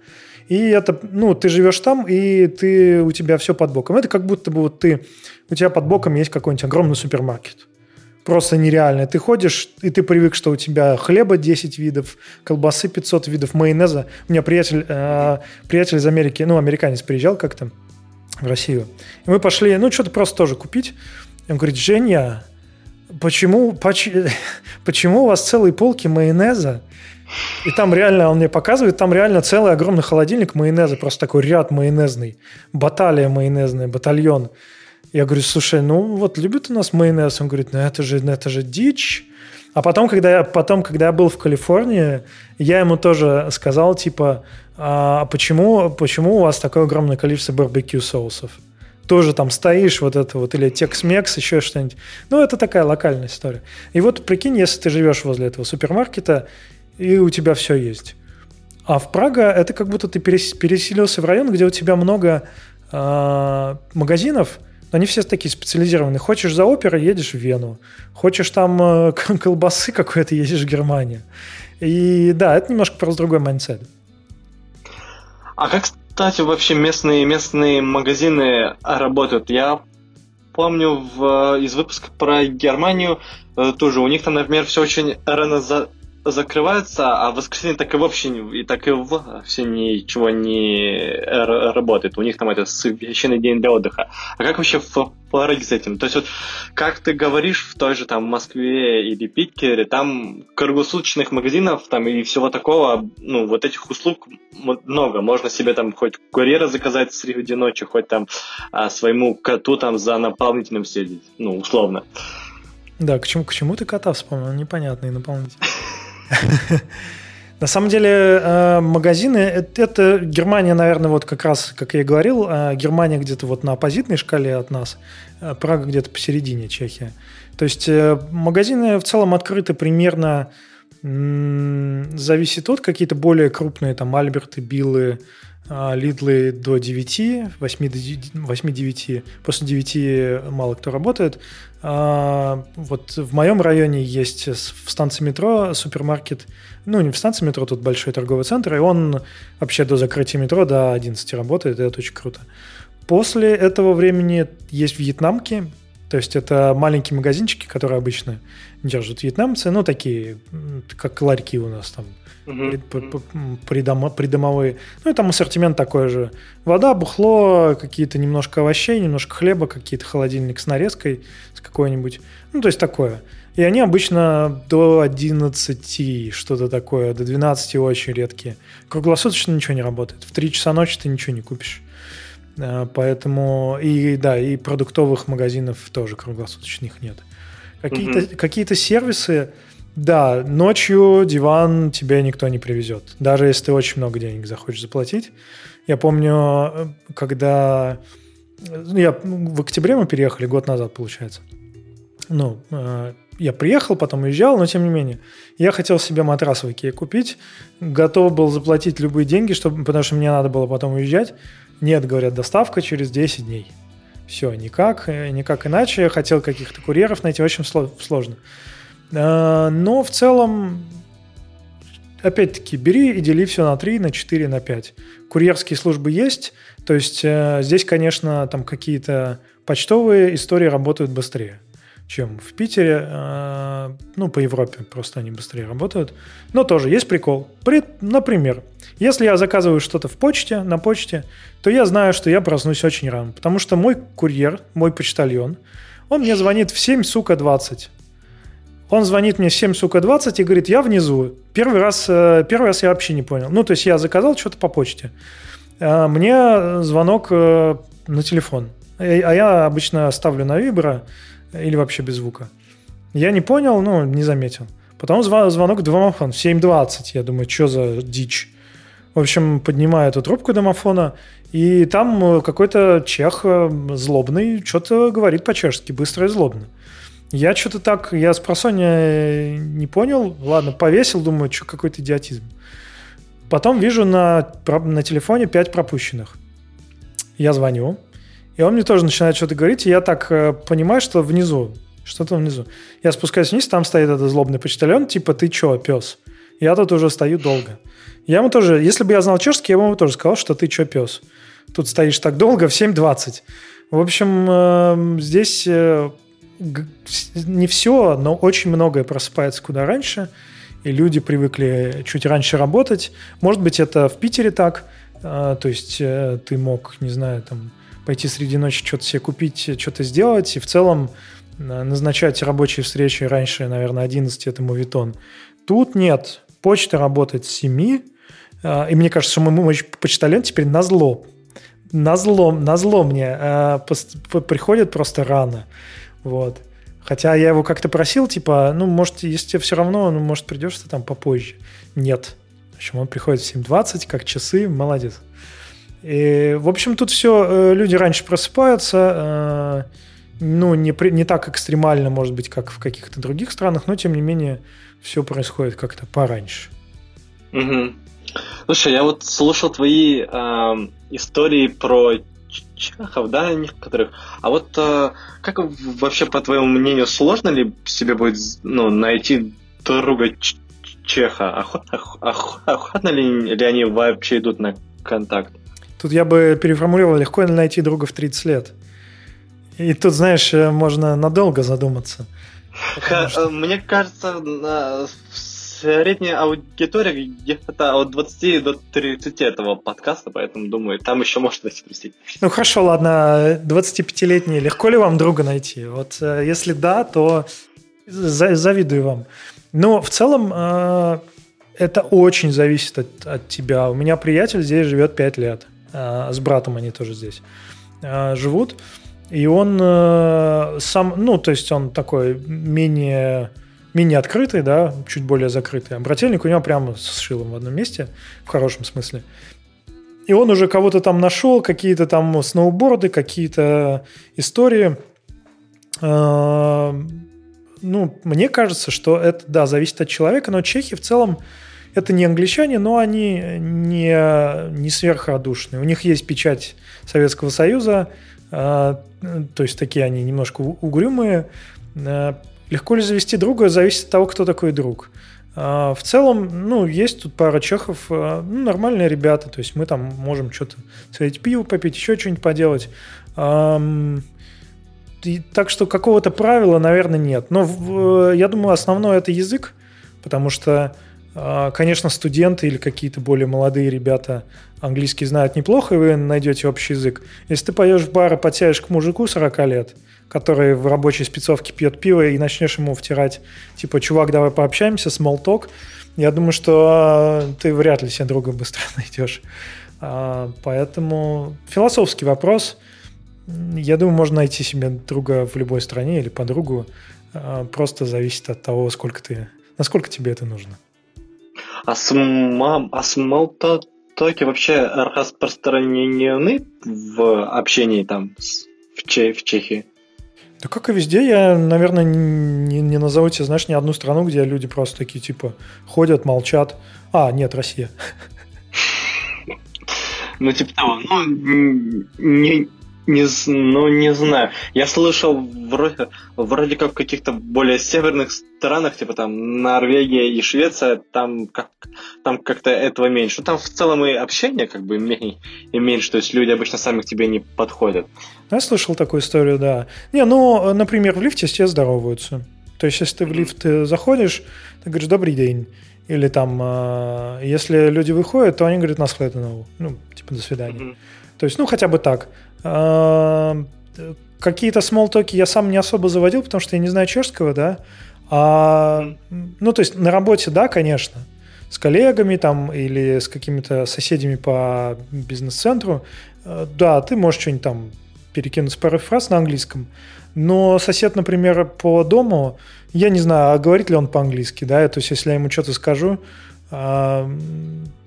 И это, ну, ты живешь там, и ты, у тебя все под боком. Это как будто бы вот ты, у тебя под боком есть какой-нибудь огромный супермаркет. Просто нереально. Ты ходишь, и ты привык, что у тебя хлеба 10 видов, колбасы 500 видов, майонеза. У меня приятель, э, приятель из Америки, ну, американец приезжал как-то в Россию. И мы пошли, ну, что-то просто тоже купить. Он говорит, Женя, почему, почему у вас целые полки майонеза? И там реально, он мне показывает, там реально целый огромный холодильник майонеза, просто такой ряд майонезный, баталия майонезная, батальон. Я говорю, слушай, ну вот любит у нас майонез. Он говорит, ну это же, ну, это же дичь. А потом когда, я, потом, когда я был в Калифорнии, я ему тоже сказал, типа, а почему, почему у вас такое огромное количество барбекю соусов? Тоже там стоишь, вот это вот, или текс-мекс, еще что-нибудь. Ну, это такая локальная история. И вот прикинь, если ты живешь возле этого супермаркета, и у тебя все есть. А Прага это как будто ты переселился в район, где у тебя много э, магазинов, но они все такие специализированные. Хочешь за оперой, едешь в Вену. Хочешь там э, колбасы какой-то, едешь в Германию. И да, это немножко просто другой mindset. А как, кстати, вообще местные, местные магазины работают? Я помню в, из выпуска про Германию э, тоже. У них там, например, все очень рано за, закрываются, а в воскресенье так и вообще и так и вообще ничего не работает. У них там это священный день для отдыха. А как вообще в Праге с этим? То есть вот как ты говоришь в той же там Москве или Питере, там круглосуточных магазинов там и всего такого, ну вот этих услуг много. Можно себе там хоть курьера заказать среди ночи, хоть там а, своему коту там за наполнителем следить, ну условно. Да, к чему, к чему ты кота вспомнил? Непонятный наполнитель. На самом деле э, магазины это, это Германия, наверное, вот как раз, как я и говорил, э, Германия где-то вот на оппозитной шкале от нас, э, Прага где-то посередине, Чехия. То есть магазины в целом открыты примерно зависит от какие-то более крупные, там, Альберты, Биллы, Лидлы до 9, 8-9, после 9 мало кто работает. А, вот в моем районе есть в станции метро супермаркет, ну не в станции метро, тут большой торговый центр, и он вообще до закрытия метро до 11 работает, и это очень круто. После этого времени есть вьетнамки, то есть это маленькие магазинчики, которые обычно держат вьетнамцы, ну такие, как ларьки у нас там, придомо, придомовые. Ну и там ассортимент такой же. Вода, бухло, какие-то немножко овощей, немножко хлеба, какие-то холодильник с нарезкой, с какой-нибудь. Ну то есть такое. И они обычно до 11, что-то такое, до 12 очень редкие. Круглосуточно ничего не работает. В 3 часа ночи ты ничего не купишь. Э, поэтому и да, и продуктовых магазинов тоже круглосуточных нет. Какие-то, угу. какие-то сервисы, да, ночью диван тебе никто не привезет, даже если ты очень много денег захочешь заплатить. Я помню, когда ну, я, в октябре мы переехали, год назад, получается. Ну, э, я приехал, потом уезжал, но тем не менее. Я хотел себе матрас в Икее купить, готов был заплатить любые деньги, чтобы, потому что мне надо было потом уезжать. Нет, говорят, доставка через 10 дней. Все, никак, э, никак иначе. Я хотел каких-то курьеров найти, очень сложно. Э, но в целом, опять-таки, бери и дели все на 3, на 4, на 5. Курьерские службы есть, то есть э, здесь, конечно, там какие-то почтовые истории работают быстрее чем в Питере. Э, ну, по Европе просто они быстрее работают. Но тоже есть прикол. При, например, если я заказываю что-то в почте, на почте, то я знаю, что я проснусь очень рано. Потому что мой курьер, мой почтальон, он мне звонит в 7, сука, 20. Он звонит мне в 7, сука, 20 и говорит, я внизу. Первый раз, э, первый раз я вообще не понял. Ну, то есть я заказал что-то по почте. Э, мне звонок на телефон. А я обычно ставлю на вибро, или вообще без звука. Я не понял, ну, не заметил. Потом звонок домофон в 7.20. Я думаю, что за дичь? В общем, поднимаю эту трубку домофона, и там э, какой-то чех э, злобный что-то говорит по-чешски, быстро и злобно. Я что-то так, я с просонья не понял. Ладно, повесил, думаю, что какой-то идиотизм. Потом вижу на, на телефоне 5 пропущенных. Я звоню, и он мне тоже начинает что-то говорить, и я так э, понимаю, что внизу, что-то внизу. Я спускаюсь вниз, там стоит этот злобный почтальон, типа, ты чё, пес? Я тут уже стою долго. Я ему тоже, если бы я знал чешский, я бы ему тоже сказал, что ты чё, пес? Тут стоишь так долго, в 7.20. В общем, э, здесь э, не все, но очень многое просыпается куда раньше, и люди привыкли чуть раньше работать. Может быть, это в Питере так, э, то есть э, ты мог, не знаю, там пойти среди ночи что-то себе купить, что-то сделать, и в целом э, назначать рабочие встречи раньше, наверное, 11 это мувитон. Тут нет. Почта работает с 7, э, и мне кажется, что мой почтальон теперь на зло. На зло, на зло мне приходит просто рано. Вот. Хотя я его как-то просил, типа, ну, может, если тебе все равно, ну, может, придешь ты там попозже. Нет. В общем, он приходит в 7.20, как часы, молодец. И, в общем, тут все, э, люди раньше просыпаются, э, ну, не, не так экстремально, может быть, как в каких-то других странах, но, тем не менее, все происходит как-то пораньше. Угу. Слушай, я вот слушал твои э, истории про чехов, да, некоторых. А вот э, как вообще, по твоему мнению, сложно ли себе будет ну, найти друга чеха? Охотно, охотно ли, ли они вообще идут на контакт? Тут я бы переформулировал, легко найти друга в 30 лет. И тут, знаешь, э, можно надолго задуматься. Что... Мне кажется, средняя аудитория где-то от 20 до 30 этого подкаста, поэтому думаю, там еще можно найти простить. Ну хорошо, ладно, 25-летний, легко ли вам друга найти? Вот э, если да, то завидую вам. Но в целом э, это очень зависит от, от тебя. У меня приятель здесь живет 5 лет. Э, с братом они тоже здесь живут. И он сам, ну, то есть он такой менее менее открытый, да, чуть более закрытый. А брательник у него прямо с шилом в одном месте, в хорошем смысле. И он уже кого-то там нашел, какие-то там сноуборды, какие-то истории. А, ну, мне кажется, что это, да, зависит от человека, но чехи в целом это не англичане, но они не, не сверхрадушные. У них есть печать Советского Союза, а, то есть такие они немножко угрюмые. Легко ли завести друга, зависит от того, кто такой друг. А, в целом, ну, есть тут пара чехов, а, ну, нормальные ребята, то есть мы там можем что-то сварить пиво попить, еще что-нибудь поделать. И, так что какого-то правила, наверное, нет. Но в, я думаю, основное это язык, потому что, а, конечно, студенты или какие-то более молодые ребята английский знают неплохо, и вы найдете общий язык. Если ты пойдешь в бар и подсядешь к мужику 40 лет – который в рабочей спецовке пьет пиво, и начнешь ему втирать, типа, чувак, давай пообщаемся, talk, я думаю, что а, ты вряд ли себе друга быстро найдешь. А, поэтому философский вопрос. Я думаю, можно найти себе друга в любой стране или подругу. А, просто зависит от того, сколько ты, насколько тебе это нужно. А, смам, а смолтоки вообще распространены в общении там в, Че, в Чехии? Да как и везде, я, наверное, не, не назову тебе, знаешь, ни одну страну, где люди просто такие, типа, ходят, молчат. А, нет, Россия. Ну, типа того, ну, не, не, ну, не знаю. Я слышал вроде, вроде как в каких-то более северных странах, типа там Норвегия и Швеция, там, как, там как-то этого меньше. Ну, там в целом и общение как бы и меньше, то есть люди обычно сами к тебе не подходят. Я слышал такую историю, да. Не, ну, например, в лифте все здороваются. То есть, если ты в лифт э, заходишь, ты говоришь «добрый день». Или там, э, если люди выходят, то они говорят «нас Ну, типа «до свидания». Mm-hmm. То есть, ну, хотя бы так. А, какие-то смолтоки я сам не особо заводил, потому что я не знаю чешского, да. А, ну, то есть на работе, да, конечно, с коллегами там или с какими-то соседями по бизнес-центру, э, да, ты можешь что-нибудь там перекинуть пару фраз на английском, но сосед, например, по дому, я не знаю, а говорит ли он по-английски, да, то есть если я ему что-то скажу, а,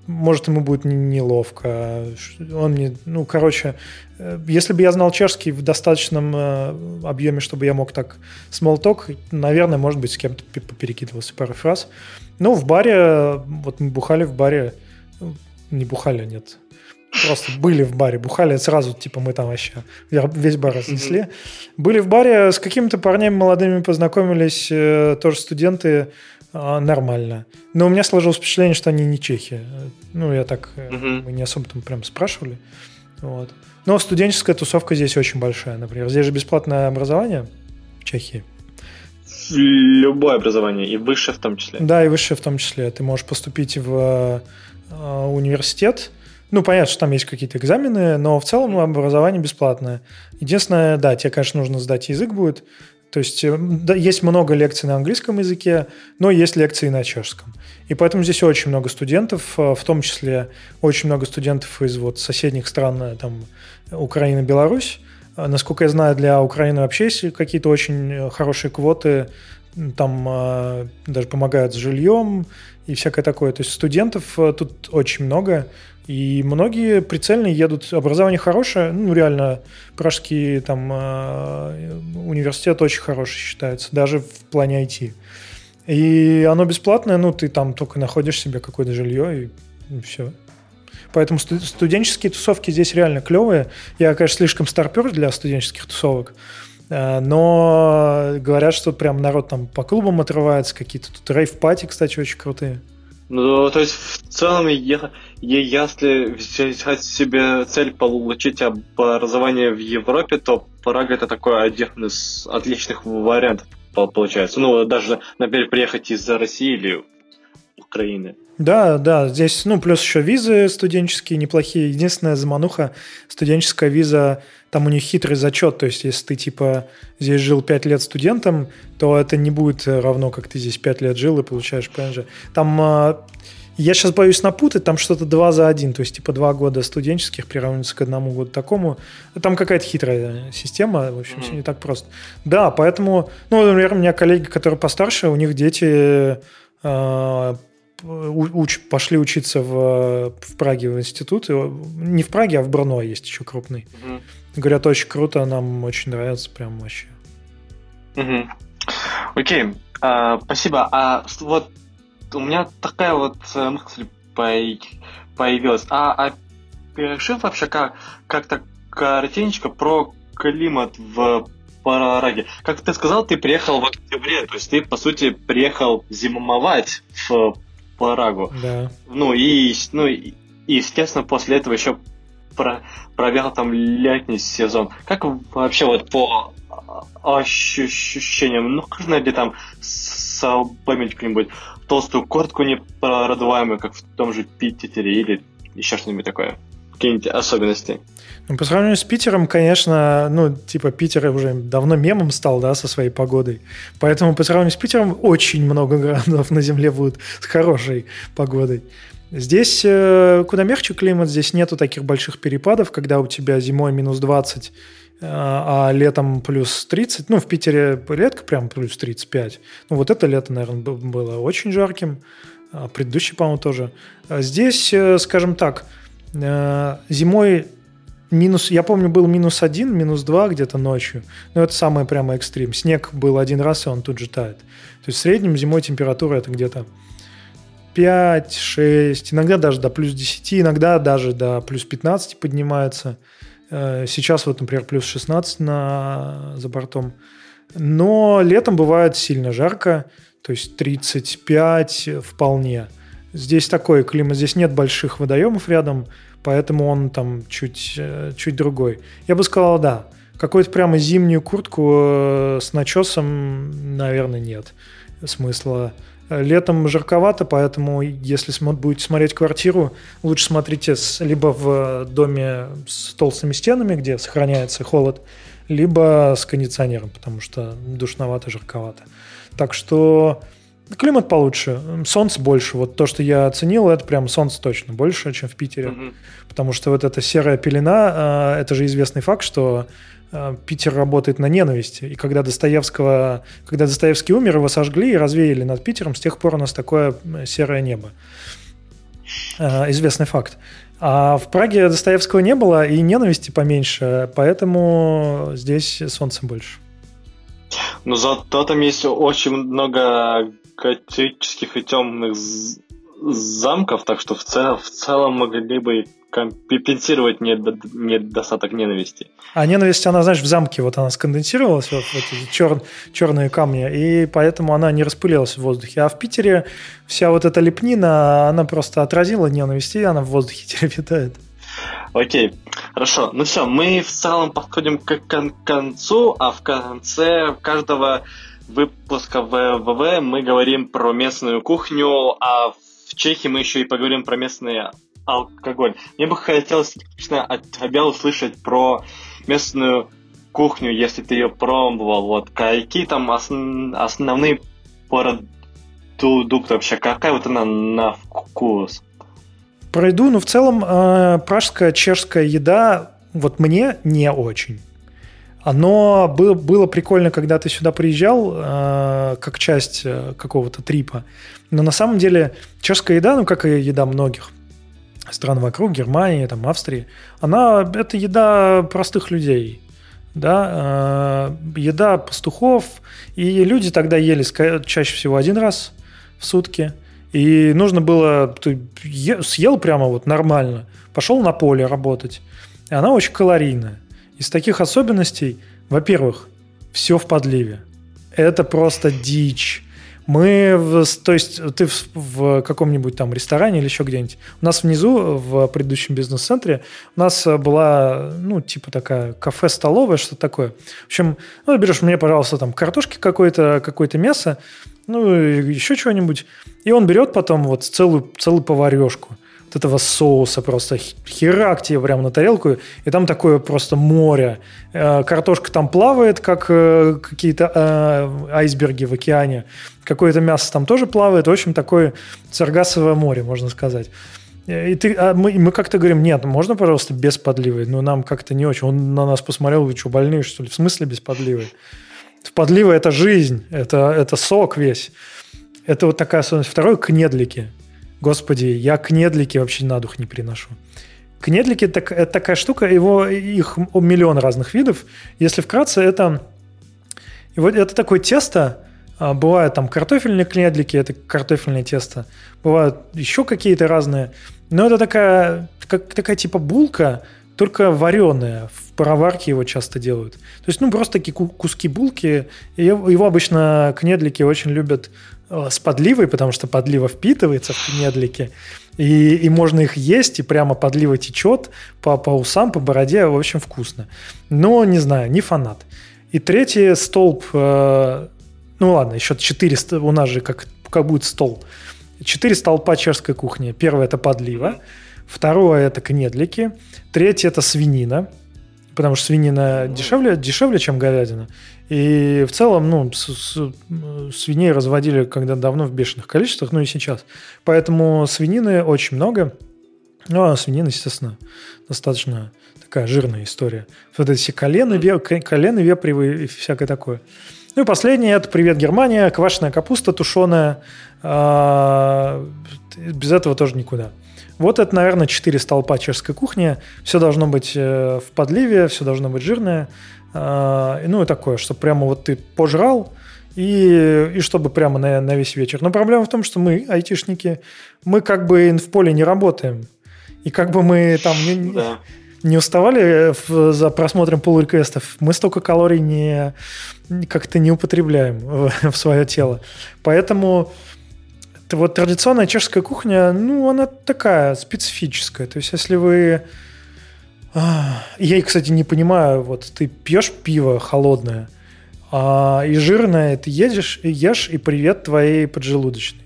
может, ему будет неловко. Он мне, ну, короче, э, если бы я знал чешский в достаточном э, объеме, чтобы я мог так small наверное, может быть, с кем-то перекидывался пару фраз. Ну, в баре, вот мы бухали в баре, ну, не бухали, нет, просто были в баре, бухали сразу, типа мы там вообще весь бар разнесли. Mm-hmm. Были в баре с какими-то парнями молодыми познакомились, э, тоже студенты, нормально. Но у меня сложилось впечатление, что они не чехи. Ну, я так, угу. мы не особо там прям спрашивали. Вот. Но студенческая тусовка здесь очень большая, например. Здесь же бесплатное образование в Чехии. Любое образование, и высшее в том числе. Да, и высшее в том числе. Ты можешь поступить в э, университет. Ну, понятно, что там есть какие-то экзамены, но в целом образование бесплатное. Единственное, да, тебе, конечно, нужно сдать язык будет, то есть э, да, есть много лекций на английском языке, но есть лекции на чешском. И поэтому здесь очень много студентов, э, в том числе очень много студентов из вот соседних стран, э, там, Украина, Беларусь. Насколько я знаю, для Украины вообще есть какие-то очень хорошие квоты, там даже помогают с жильем и всякое такое. То есть студентов тут очень много, и многие прицельно едут. Образование хорошее, ну, реально, пражский там э, университет очень хороший считается, даже в плане IT. И оно бесплатное, ну, ты там только находишь себе какое-то жилье, и, и все. Поэтому студенческие тусовки здесь реально клевые. Я, конечно, слишком старпер для студенческих тусовок, э, но говорят, что прям народ там по клубам отрывается, какие-то тут рейв-пати, кстати, очень крутые. Ну, то есть, в целом, я, если взять себе цель получить образование в Европе, то Прага это такой один из отличных вариантов получается. Ну, даже, например, приехать из России или Украины. Да, да, здесь, ну, плюс еще визы студенческие неплохие. Единственная замануха, студенческая виза, там у них хитрый зачет, то есть если ты, типа, здесь жил 5 лет студентом, то это не будет равно, как ты здесь 5 лет жил и получаешь ПНЖ. Там а, я сейчас боюсь напутать, там что-то два за один, то есть типа два года студенческих приравниваются к одному году такому. Там какая-то хитрая система, в общем, mm-hmm. все не так просто. Да, поэтому, ну, например, у меня коллеги, которые постарше, у них дети э, уч, пошли учиться в, в Праге в институт. Не в Праге, а в Брно есть еще крупный. Mm-hmm. Говорят, очень круто, нам очень нравится, прям вообще. Mm-hmm. Окей, uh, спасибо. А вот у меня такая вот э, мысль появилась. А, а решил вообще как, как-то коротенько про климат в Параге. Как ты сказал, ты приехал в октябре, то есть ты, по сути, приехал зимовать в Парагу. Да. Ну и, ну, и, естественно, после этого еще про, провел там летний сезон. Как вообще вот по ощущениям, ну, нужно ли там собомить какую-нибудь толстую куртку непродуваемую, как в том же Питере, или еще что-нибудь такое? Какие-нибудь особенности? Ну, по сравнению с Питером, конечно, ну, типа, Питер уже давно мемом стал, да, со своей погодой. Поэтому по сравнению с Питером очень много городов на Земле будут с хорошей погодой. Здесь э, куда мягче климат, здесь нету таких больших перепадов, когда у тебя зимой минус 20, а летом плюс 30. Ну, в Питере редко прям плюс 35. Ну, вот это лето, наверное, было очень жарким. А предыдущий, по-моему, тоже. А здесь, э, скажем так, э, зимой минус, я помню, был минус один, минус два где-то ночью. Но это самый прямо экстрим. Снег был один раз, и он тут же тает. То есть в среднем зимой температура это где-то 5, 6, иногда даже до плюс 10, иногда даже до плюс 15 поднимается. Э, сейчас вот, например, плюс 16 на, за бортом. Но летом бывает сильно жарко, то есть 35 вполне. Здесь такой климат, здесь нет больших водоемов рядом, поэтому он там чуть, э, чуть другой. Я бы сказал, да. Какую-то прямо зимнюю куртку э, с начесом, наверное, нет смысла. Летом жарковато, поэтому если будете смотреть квартиру, лучше смотрите либо в доме с толстыми стенами, где сохраняется холод, либо с кондиционером, потому что душновато, жарковато. Так что климат получше, солнце больше. Вот то, что я оценил, это прям солнце точно больше, чем в Питере. Mm-hmm. Потому что вот эта серая пелена, а, это же известный факт, что Э, Питер работает на ненависти. И когда Достоевского, когда Достоевский умер, его сожгли и развеяли над Питером, с тех пор у нас такое серое небо. Э, известный факт. А в Праге Достоевского не было и ненависти поменьше, поэтому здесь солнца больше. Ну, зато там есть очень много готических и темных замков, так что в, цел, в целом могли бы компенсировать недостаток ненависти. А ненависть, она, знаешь, в замке вот она сконденсировалась, вот в эти чер, черные камни, и поэтому она не распылилась в воздухе. А в Питере вся вот эта лепнина, она просто отразила ненависть, и она в воздухе теперь витает. Окей, хорошо. Ну все, мы в целом подходим к концу, а в конце каждого выпуска ВВВ мы говорим про местную кухню, а в Чехии мы еще и поговорим про местные алкоголь. Мне бы хотелось лично от тебя услышать про местную кухню, если ты ее пробовал. Вот какие там основ... основные продукты вообще? Какая вот она на вкус? Пройду, но в целом э, пражская чешская еда вот мне не очень. Было, было прикольно, когда ты сюда приезжал, э, как часть э, какого-то трипа. Но на самом деле чешская еда, ну как и еда многих – стран вокруг, Германии, там, Австрии, она, это еда простых людей, да, э, еда пастухов, и люди тогда ели чаще всего один раз в сутки, и нужно было, ты съел прямо вот нормально, пошел на поле работать, и она очень калорийная. Из таких особенностей, во-первых, все в подливе. Это просто дичь. Мы, то есть ты в, в каком-нибудь там ресторане или еще где-нибудь. У нас внизу, в предыдущем бизнес-центре, у нас была, ну, типа такая кафе-столовая, что такое. В общем, ну, берешь мне, пожалуйста, там картошки какое-то, какое-то мясо, ну, еще чего-нибудь. И он берет потом вот целую, целую поварешку вот этого соуса просто херак тебе прямо на тарелку, и там такое просто море. Э, картошка там плавает, как э, какие-то э, айсберги в океане. Какое-то мясо там тоже плавает. В общем, такое царгасовое море, можно сказать. И ты, а мы, мы как-то говорим, нет, можно, пожалуйста, без подливы? Но нам как-то не очень. Он на нас посмотрел, вы что, больные, что ли? В смысле без подливы? Подлива – это жизнь, это, это сок весь. Это вот такая особенность. Второе – кнедлики. Господи, я кнедлики вообще на дух не приношу. Кнедлики это, это такая штука, его, их миллион разных видов. Если вкратце, это, это такое тесто, а, бывают там картофельные кнедлики, это картофельное тесто. Бывают еще какие-то разные. Но это такая, как, такая типа булка, только вареная. В пароварке его часто делают. То есть, ну, просто такие куски булки. Его, обычно кнедлики очень любят с подливой, потому что подлива впитывается в кнедлики, и, и можно их есть, и прямо подлива течет по, по усам, по бороде, в общем, вкусно. Но, не знаю, не фанат. И третий столб, э, ну ладно, еще четыре, у нас же как, как будет стол. Четыре столпа чешской кухни. Первое – это подлива, второе – это кнедлики, третье – это свинина, потому что свинина дешевле, дешевле, чем говядина. И в целом, ну, с, с, свиней разводили когда давно в бешеных количествах, ну и сейчас. Поэтому свинины очень много. Ну, а свинина, естественно, достаточно такая жирная история. Вот эти колены, ве, колены вепривые и всякое такое. Ну и последнее – это «Привет, Германия», квашеная капуста тушеная. А, без этого тоже никуда. Вот это, наверное, четыре столпа чешской кухни. Все должно быть э, в подливе, все должно быть жирное. А, ну и такое, чтобы прямо вот ты пожрал, и, и чтобы прямо на, на весь вечер. Но проблема в том, что мы, айтишники, мы как бы в поле не работаем. И как бы мы там не, да. не уставали в, за просмотром пул реквестов, мы столько калорий не как-то не употребляем в, в свое тело. Поэтому вот традиционная чешская кухня, ну, она такая специфическая. То есть, если вы я, кстати, не понимаю, вот ты пьешь пиво холодное, а, и жирное ты едешь, и ешь, и привет твоей поджелудочной.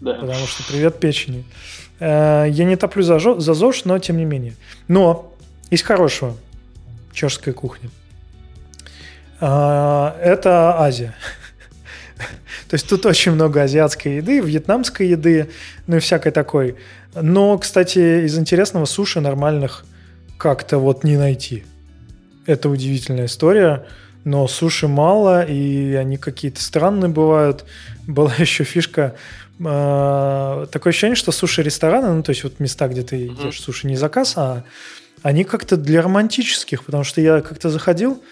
Да. Потому что привет печени. Э, я не топлю за, за ЗОЖ, но тем не менее. Но из хорошего чешская кухня. А, это Азия. То есть тут очень много азиатской еды, вьетнамской еды, ну и всякой такой. Но, кстати, из интересного суши нормальных как-то вот не найти. Это удивительная история, но суши мало, и они какие-то странные бывают. Была еще фишка, э, такое ощущение, что суши-рестораны, ну, то есть вот места, где ты ешь суши не заказ, а они как-то для романтических, потому что я как-то заходил,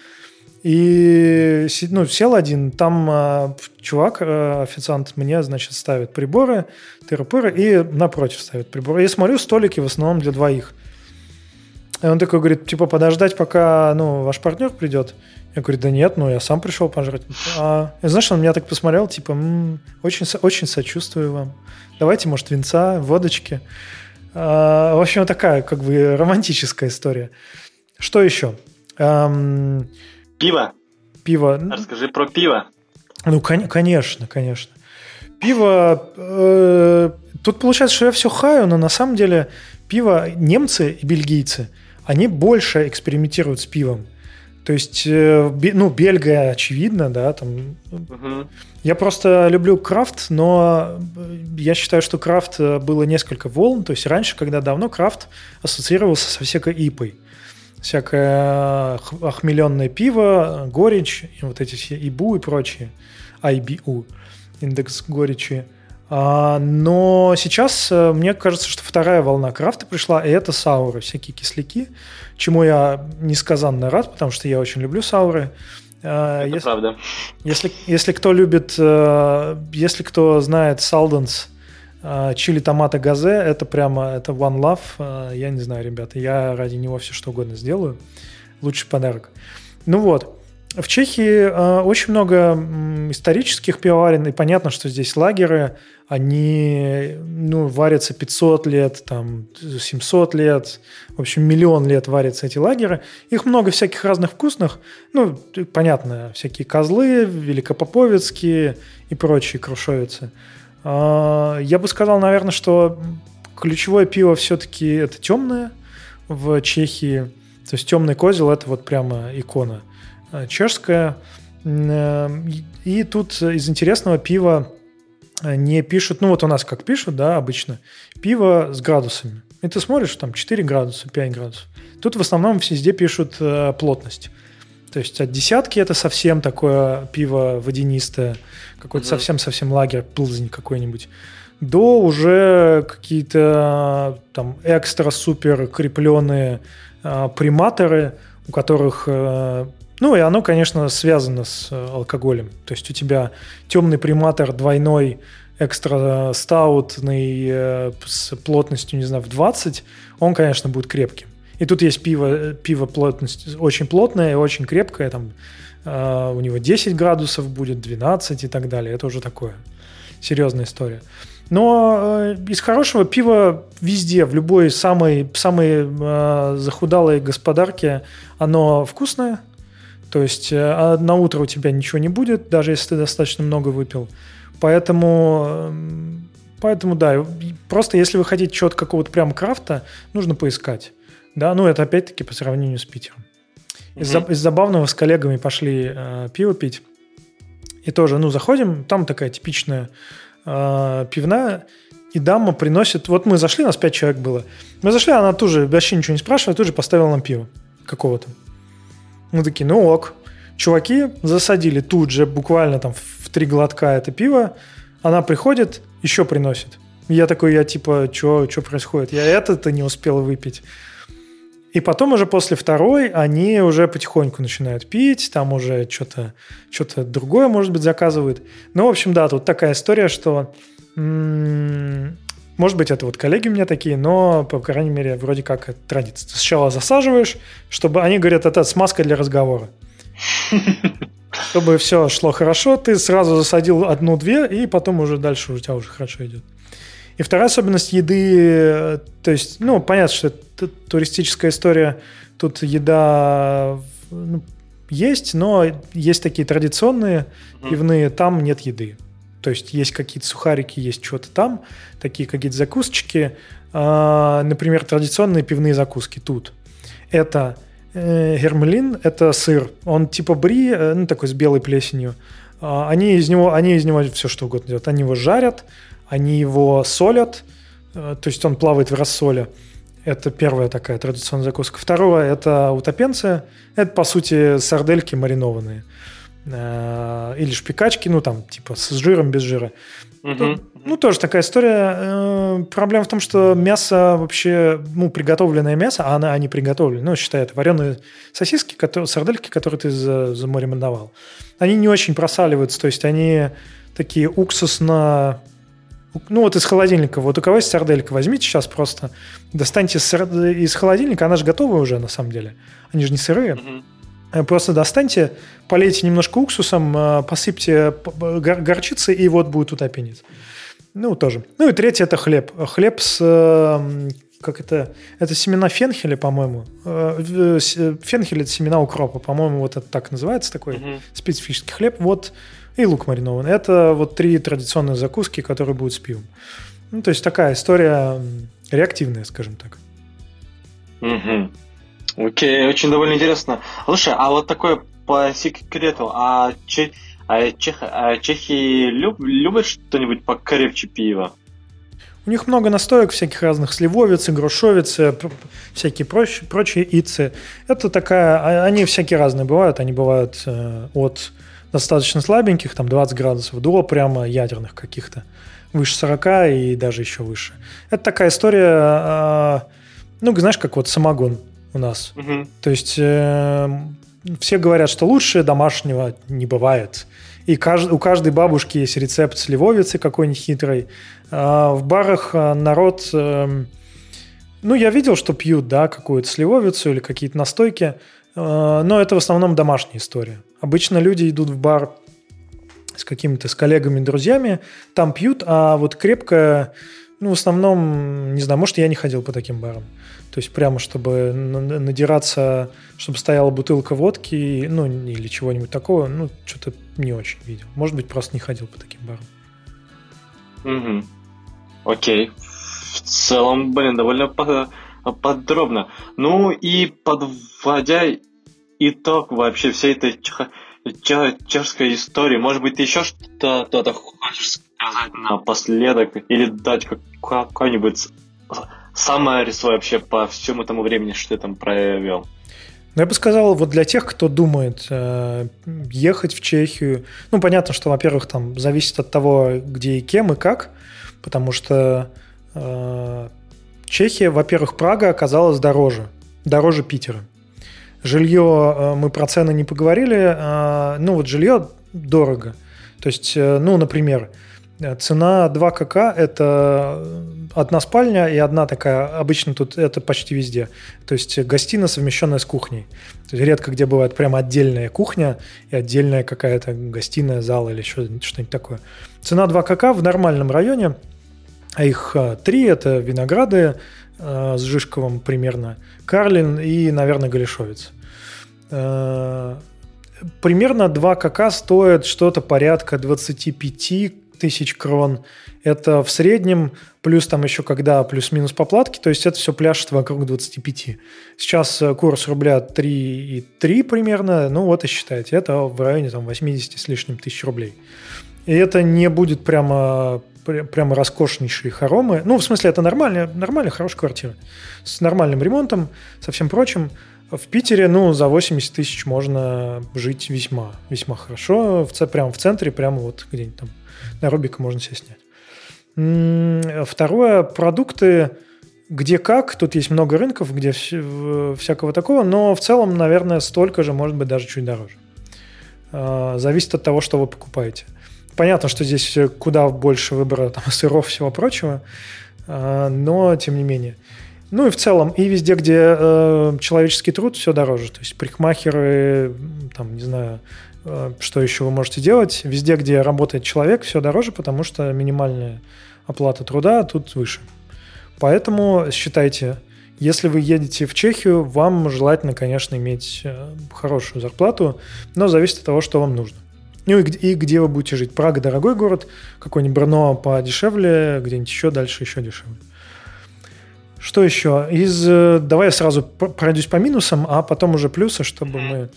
и ну, сел один, там э, чувак, э, официант, мне, значит, ставит приборы, тыры и напротив ставит приборы. Я смотрю, столики в основном для двоих. И он такой говорит, типа, подождать, пока, ну, ваш партнер придет. Я говорю, да нет, ну, я сам пришел пожрать. А, и знаешь, он меня так посмотрел, типа, м-м, очень, очень сочувствую вам. Давайте, может, винца, водочки. А, в общем, такая, как бы, романтическая история. Что еще? Эм... Пиво. Пиво. Расскажи про пиво. Ну, кон- конечно, конечно. Пиво... Э- тут получается, что я все хаю, но на самом деле пиво немцы и бельгийцы – они больше экспериментируют с пивом. То есть, э, ну, Бельгия, очевидно, да, там. Угу. Я просто люблю крафт, но я считаю, что крафт э, было несколько волн. То есть раньше, когда давно крафт ассоциировался со всякой ипой. Всякое охмеленное пиво, горечь, и вот эти все ибу и прочие. IBU, индекс горечи. А, но сейчас э, мне кажется, что вторая волна крафта пришла, и это сауры, всякие кисляки, чему я несказанно рад, потому что я очень люблю сауры. А, это если, правда. Если, если кто любит, э, если кто знает Салденс, э, чили томата газе, это прямо, это one love. Я не знаю, ребята, я ради него все что угодно сделаю. Лучший подарок. Ну вот. В Чехии э, очень много исторических пивоварен, и понятно, что здесь лагеры, они ну, варятся 500 лет, там, 700 лет, в общем, миллион лет варятся эти лагеры. Их много всяких разных вкусных, ну, понятно, всякие козлы, великопоповецкие и прочие крушовицы. Э, я бы сказал, наверное, что ключевое пиво все-таки это темное в Чехии. То есть темный козел – это вот прямо икона – Э, чешская. Э, и тут из интересного пива э, не пишут, ну вот у нас как пишут, да, обычно, пиво с градусами. И ты смотришь, там 4 градуса, 5 градусов. Тут в основном везде пишут э, плотность. То есть от десятки это совсем такое пиво водянистое, какой-то mm-hmm. совсем-совсем лагерь, плызень какой-нибудь, до уже какие-то там экстра-супер крепленные э, приматоры, у которых э, ну, и оно, конечно, связано с э, алкоголем. То есть у тебя темный приматор двойной, экстра стаутный э, с плотностью, не знаю, в 20, он, конечно, будет крепким. И тут есть пиво, пиво плотность очень плотное очень крепкое, там э, у него 10 градусов будет, 12 и так далее. Это уже такое серьезная история. Но э, из хорошего пива везде, в любой самой, самой э, захудалой господарке, оно вкусное, то есть э, а на утро у тебя ничего не будет, даже если ты достаточно много выпил. Поэтому, эм, поэтому да, просто если вы хотите чего-то какого-то прям крафта, нужно поискать. Да, ну это опять-таки по сравнению с Питером. Из, mm-hmm. из забавного с коллегами пошли э, пиво пить. И тоже, ну, заходим, там такая типичная э, пивная, и дама приносит... Вот мы зашли, нас пять человек было. Мы зашли, она тоже вообще ничего не спрашивает, тут же поставила нам пиво какого-то. Мы такие, ну ок. Чуваки засадили тут же, буквально там в три глотка это пиво. Она приходит, еще приносит. Я такой, я типа, что происходит? Я это-то не успел выпить. И потом уже после второй они уже потихоньку начинают пить, там уже что-то что другое, может быть, заказывают. Ну, в общем, да, тут такая история, что может быть, это вот коллеги у меня такие, но, по крайней мере, вроде как традиция. Сначала засаживаешь, чтобы они говорят, это смазка для разговора. Чтобы все шло хорошо, ты сразу засадил одну-две, и потом уже дальше у тебя уже хорошо идет. И вторая особенность еды, то есть, ну, понятно, что это туристическая история, тут еда ну, есть, но есть такие традиционные пивные, там нет еды. То есть есть какие-то сухарики, есть что-то там, такие какие-то закусочки. А, например, традиционные пивные закуски тут. Это э, гермелин, это сыр. Он типа бри, э, ну такой с белой плесенью. А, они из него, они из него все что угодно делают. Они его жарят, они его солят, э, то есть он плавает в рассоле. Это первая такая традиционная закуска. Второе – это утопенцы. Это, по сути, сардельки маринованные. Э, или шпикачки, ну там типа с жиром, без жира. Угу. Ну, тоже такая история. Э, проблема в том, что мясо вообще, ну, приготовленное мясо, а она, они приготовлены, ну, считай, это вареные сосиски, которые, сардельки, которые ты замариновал. Они не очень просаливаются, то есть они такие уксусно... Ну, вот из холодильника. Вот у кого есть сарделька, возьмите сейчас просто, достаньте из холодильника, она же готовая уже, на самом деле. Они же не сырые. Э, просто достаньте, полейте немножко уксусом, э, посыпьте горчицей, и вот будет утопенец. Ну, тоже. Ну и третье – это хлеб. Хлеб с э, как это, это семена фенхеля, по-моему. Фенхель – это семена укропа, по-моему, вот это так называется, такой mm-hmm. специфический хлеб. Вот и лук маринованный. Это вот три традиционные закуски, которые будут с пивом. Ну, то есть такая история реактивная, скажем так. Угу. Окей, очень довольно интересно. Слушай, а вот такое по секрету, а, че, а, чех, а чехи люб, любят что-нибудь покрепче пива? У них много настоек всяких разных, сливовицы, грушовицы, всякие прочие, прочие ицы. Это такая, а, они всякие разные бывают, они бывают э, от достаточно слабеньких, там 20 градусов, до прямо ядерных каких-то, выше 40 и даже еще выше. Это такая история, э, ну, знаешь, как вот самогон у нас. Угу. То есть э, все говорят, что лучше домашнего не бывает. И кажд, у каждой бабушки есть рецепт сливовицы какой-нибудь хитрой. А в барах э, народ... Э, ну, я видел, что пьют, да, какую-то сливовицу или какие-то настойки. Но это в основном домашняя история. Обычно люди идут в бар с какими-то с коллегами, друзьями, там пьют, а вот крепкое, ну, в основном, не знаю, может, я не ходил по таким барам. То есть прямо, чтобы надираться, чтобы стояла бутылка водки, ну, или чего-нибудь такого, ну, что-то не очень видел. Может быть, просто не ходил по таким барам. Угу. Окей. В целом, блин, довольно подробно. Ну и подводя итог вообще всей этой чешской истории. Может быть, ты еще что-то хочешь сказать напоследок или дать какой-нибудь самое свой вообще по всему тому времени, что ты там провел? Ну, я бы сказал, вот для тех, кто думает э, ехать в Чехию, ну, понятно, что, во-первых, там зависит от того, где и кем и как, потому что э, Чехия, во-первых, Прага оказалась дороже, дороже Питера. Жилье, э, мы про цены не поговорили, э, ну вот жилье дорого. То есть, э, ну, например, цена 2 КК – это одна спальня и одна такая, обычно тут это почти везде. То есть гостиная, совмещенная с кухней. То есть редко где бывает прямо отдельная кухня и отдельная какая-то гостиная, зал или что-нибудь такое. Цена 2 КК в нормальном районе, а их три – это Винограды, э, с Жишковым примерно, Карлин и, наверное, Галишовец. Э, примерно 2 КК стоит что-то порядка 25 тысяч крон. Это в среднем, плюс там еще когда плюс-минус поплатки, то есть это все пляшет вокруг 25. Сейчас э, курс рубля 3,3 примерно, ну вот и считайте, это в районе там 80 с лишним тысяч рублей. И это не будет прямо прямо роскошнейшие хоромы. Ну, в смысле, это нормальная, нормальная, хорошая квартира. С нормальным ремонтом, со всем прочим. В Питере, ну, за 80 тысяч можно жить весьма, весьма хорошо. В, прямо в центре, прямо вот где-нибудь там на Рубика можно себе снять. Второе, продукты где как, тут есть много рынков, где всякого такого, но в целом, наверное, столько же, может быть, даже чуть дороже. А, зависит от того, что вы покупаете. Понятно, что здесь куда больше выбора там, сыров всего прочего, а, но тем не менее. Ну и в целом, и везде, где э, человеческий труд, все дороже. То есть парикмахеры, там, не знаю, э, что еще вы можете делать. Везде, где работает человек, все дороже, потому что минимальная оплата труда тут выше. Поэтому считайте, если вы едете в Чехию, вам желательно, конечно, иметь э, хорошую зарплату, но зависит от того, что вам нужно. Ну и, и где вы будете жить? Прага дорогой город, какой-нибудь Брно подешевле, где-нибудь еще дальше еще дешевле. Что еще? Из, э, давай я сразу пройдусь по минусам, а потом уже плюсы, чтобы мы...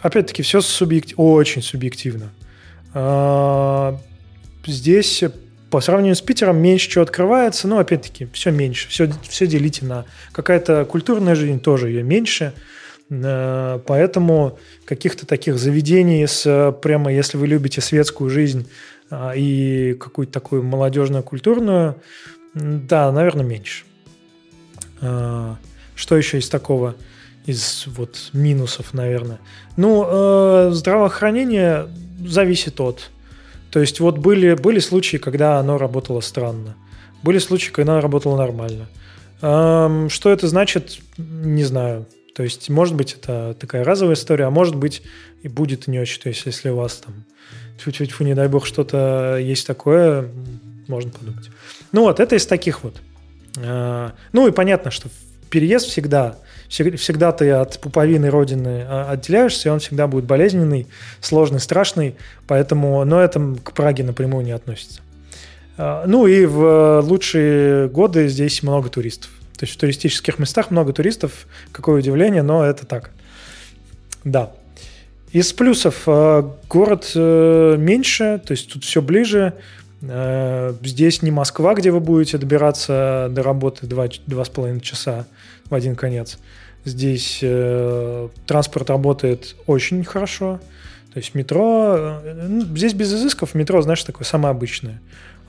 Опять-таки, все субъект... очень субъективно. А, здесь по сравнению с Питером меньше чего открывается, но опять-таки все меньше. Все, все делите на... Какая-то культурная жизнь тоже ее меньше. Э, поэтому каких-то таких заведений с э, прямо, если вы любите светскую жизнь а, и какую-то такую молодежную, культурную, да, наверное, меньше. Что еще из такого? Из вот минусов, наверное. Ну, э, здравоохранение зависит от. То есть вот были, были случаи, когда оно работало странно. Были случаи, когда оно работало нормально. Что это значит, не знаю. То есть, может быть, это такая разовая история, а может быть, и будет не очень. То есть, если у вас там, тьфу-тьфу, не дай бог, что-то есть такое, можно подумать. Ну вот, это из таких вот. А, ну и понятно, что переезд всегда, всегда ты от пуповины родины а, отделяешься, и он всегда будет болезненный, сложный, страшный, поэтому, но это к Праге напрямую не относится. А, ну и в лучшие годы здесь много туристов. То есть в туристических местах много туристов, какое удивление, но это так. Да. Из плюсов э, город э, меньше, то есть тут все ближе. Э, здесь не Москва, где вы будете добираться до работы 2,5 часа в один конец. Здесь транспорт работает очень хорошо. То есть метро... Здесь без изысков метро, знаешь, такое самое обычное.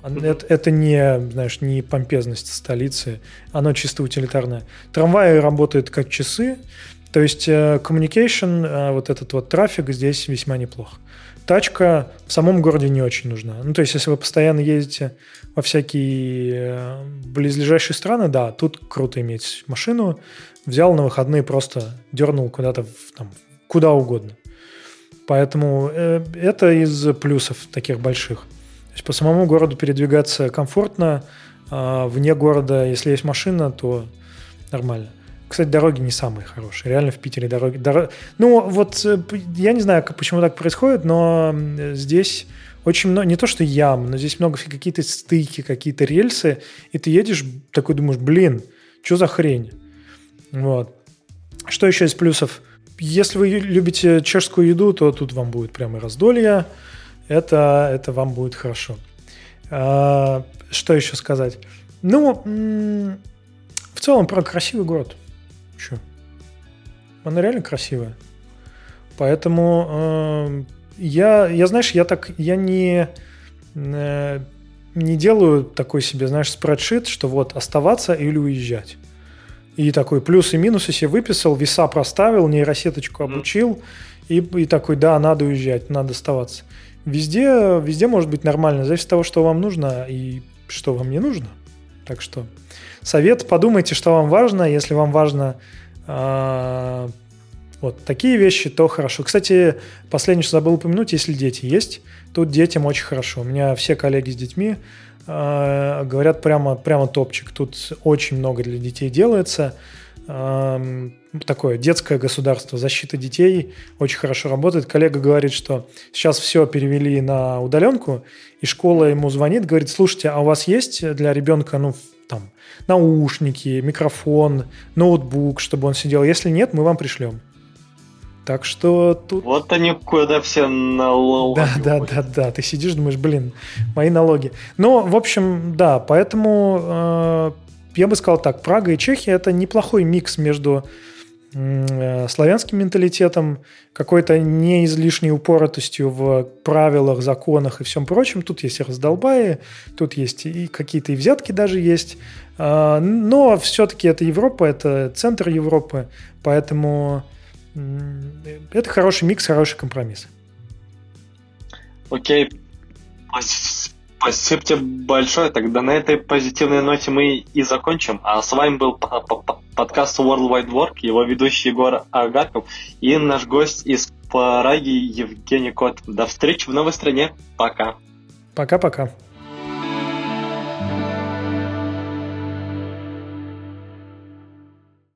Это, это не, знаешь, не помпезность столицы, оно чисто утилитарное. Трамваи работают как часы, То есть э, communication, э, вот этот вот трафик здесь весьма неплох. Тачка в самом городе не очень нужна. Ну, то есть, если вы постоянно ездите во всякие э, близлежащие страны, да, тут круто иметь машину. Взял на выходные, просто дернул куда-то, там, куда угодно. Поэтому это из плюсов таких больших. Есть по самому городу передвигаться комфортно, а вне города, если есть машина, то нормально. Кстати, дороги не самые хорошие. Реально в Питере дороги... Дор... Ну, вот э, я не знаю, почему так происходит, но здесь очень много... Не то, что ям, но здесь много какие-то стыки, какие-то рельсы, и ты едешь такой думаешь, блин, что за хрень? Вот. Что еще из плюсов? Если вы любите чешскую еду, то тут вам будет прямо раздолье. Это, это вам будет хорошо. А, что еще сказать? Ну, в целом, про красивый город. Че? Она реально красивая. Поэтому э, я, я, знаешь, я так, я не, э, не делаю такой себе, знаешь, спредшит, что вот оставаться или уезжать. И такой плюсы и минусы себе выписал, веса проставил, нейросеточку обучил, и, и такой, да, надо уезжать, надо оставаться. Везде, везде может быть нормально, зависит от того, что вам нужно и что вам не нужно. Так что совет, подумайте, что вам важно. Если вам важно э, вот такие вещи, то хорошо. Кстати, последнее, что забыл упомянуть, если дети есть, тут детям очень хорошо. У меня все коллеги с детьми э, говорят прямо, прямо топчик. Тут очень много для детей делается. Такое детское государство, защита детей очень хорошо работает. Коллега говорит, что сейчас все перевели на удаленку, и школа ему звонит, говорит, слушайте, а у вас есть для ребенка, ну, там, наушники, микрофон, ноутбук, чтобы он сидел? Если нет, мы вам пришлем. Так что тут... Вот они куда все налоги. Да, да, да, да. Ты сидишь, думаешь, блин, мои налоги. Ну, в общем, да, поэтому э, я бы сказал так, Прага и Чехия это неплохой микс между э, славянским менталитетом, какой-то не излишней упоротостью в правилах, законах и всем прочем. Тут есть и раздолбаи, тут есть и какие-то и взятки даже есть. Э, но все-таки это Европа, это центр Европы, поэтому это хороший микс, хороший компромисс. Окей. Спасибо тебе большое. Тогда на этой позитивной ноте мы и закончим. А с вами был подкаст World Wide Work, его ведущий Егор Агарков и наш гость из Праги Евгений Кот. До встречи в новой стране. Пока. Пока-пока.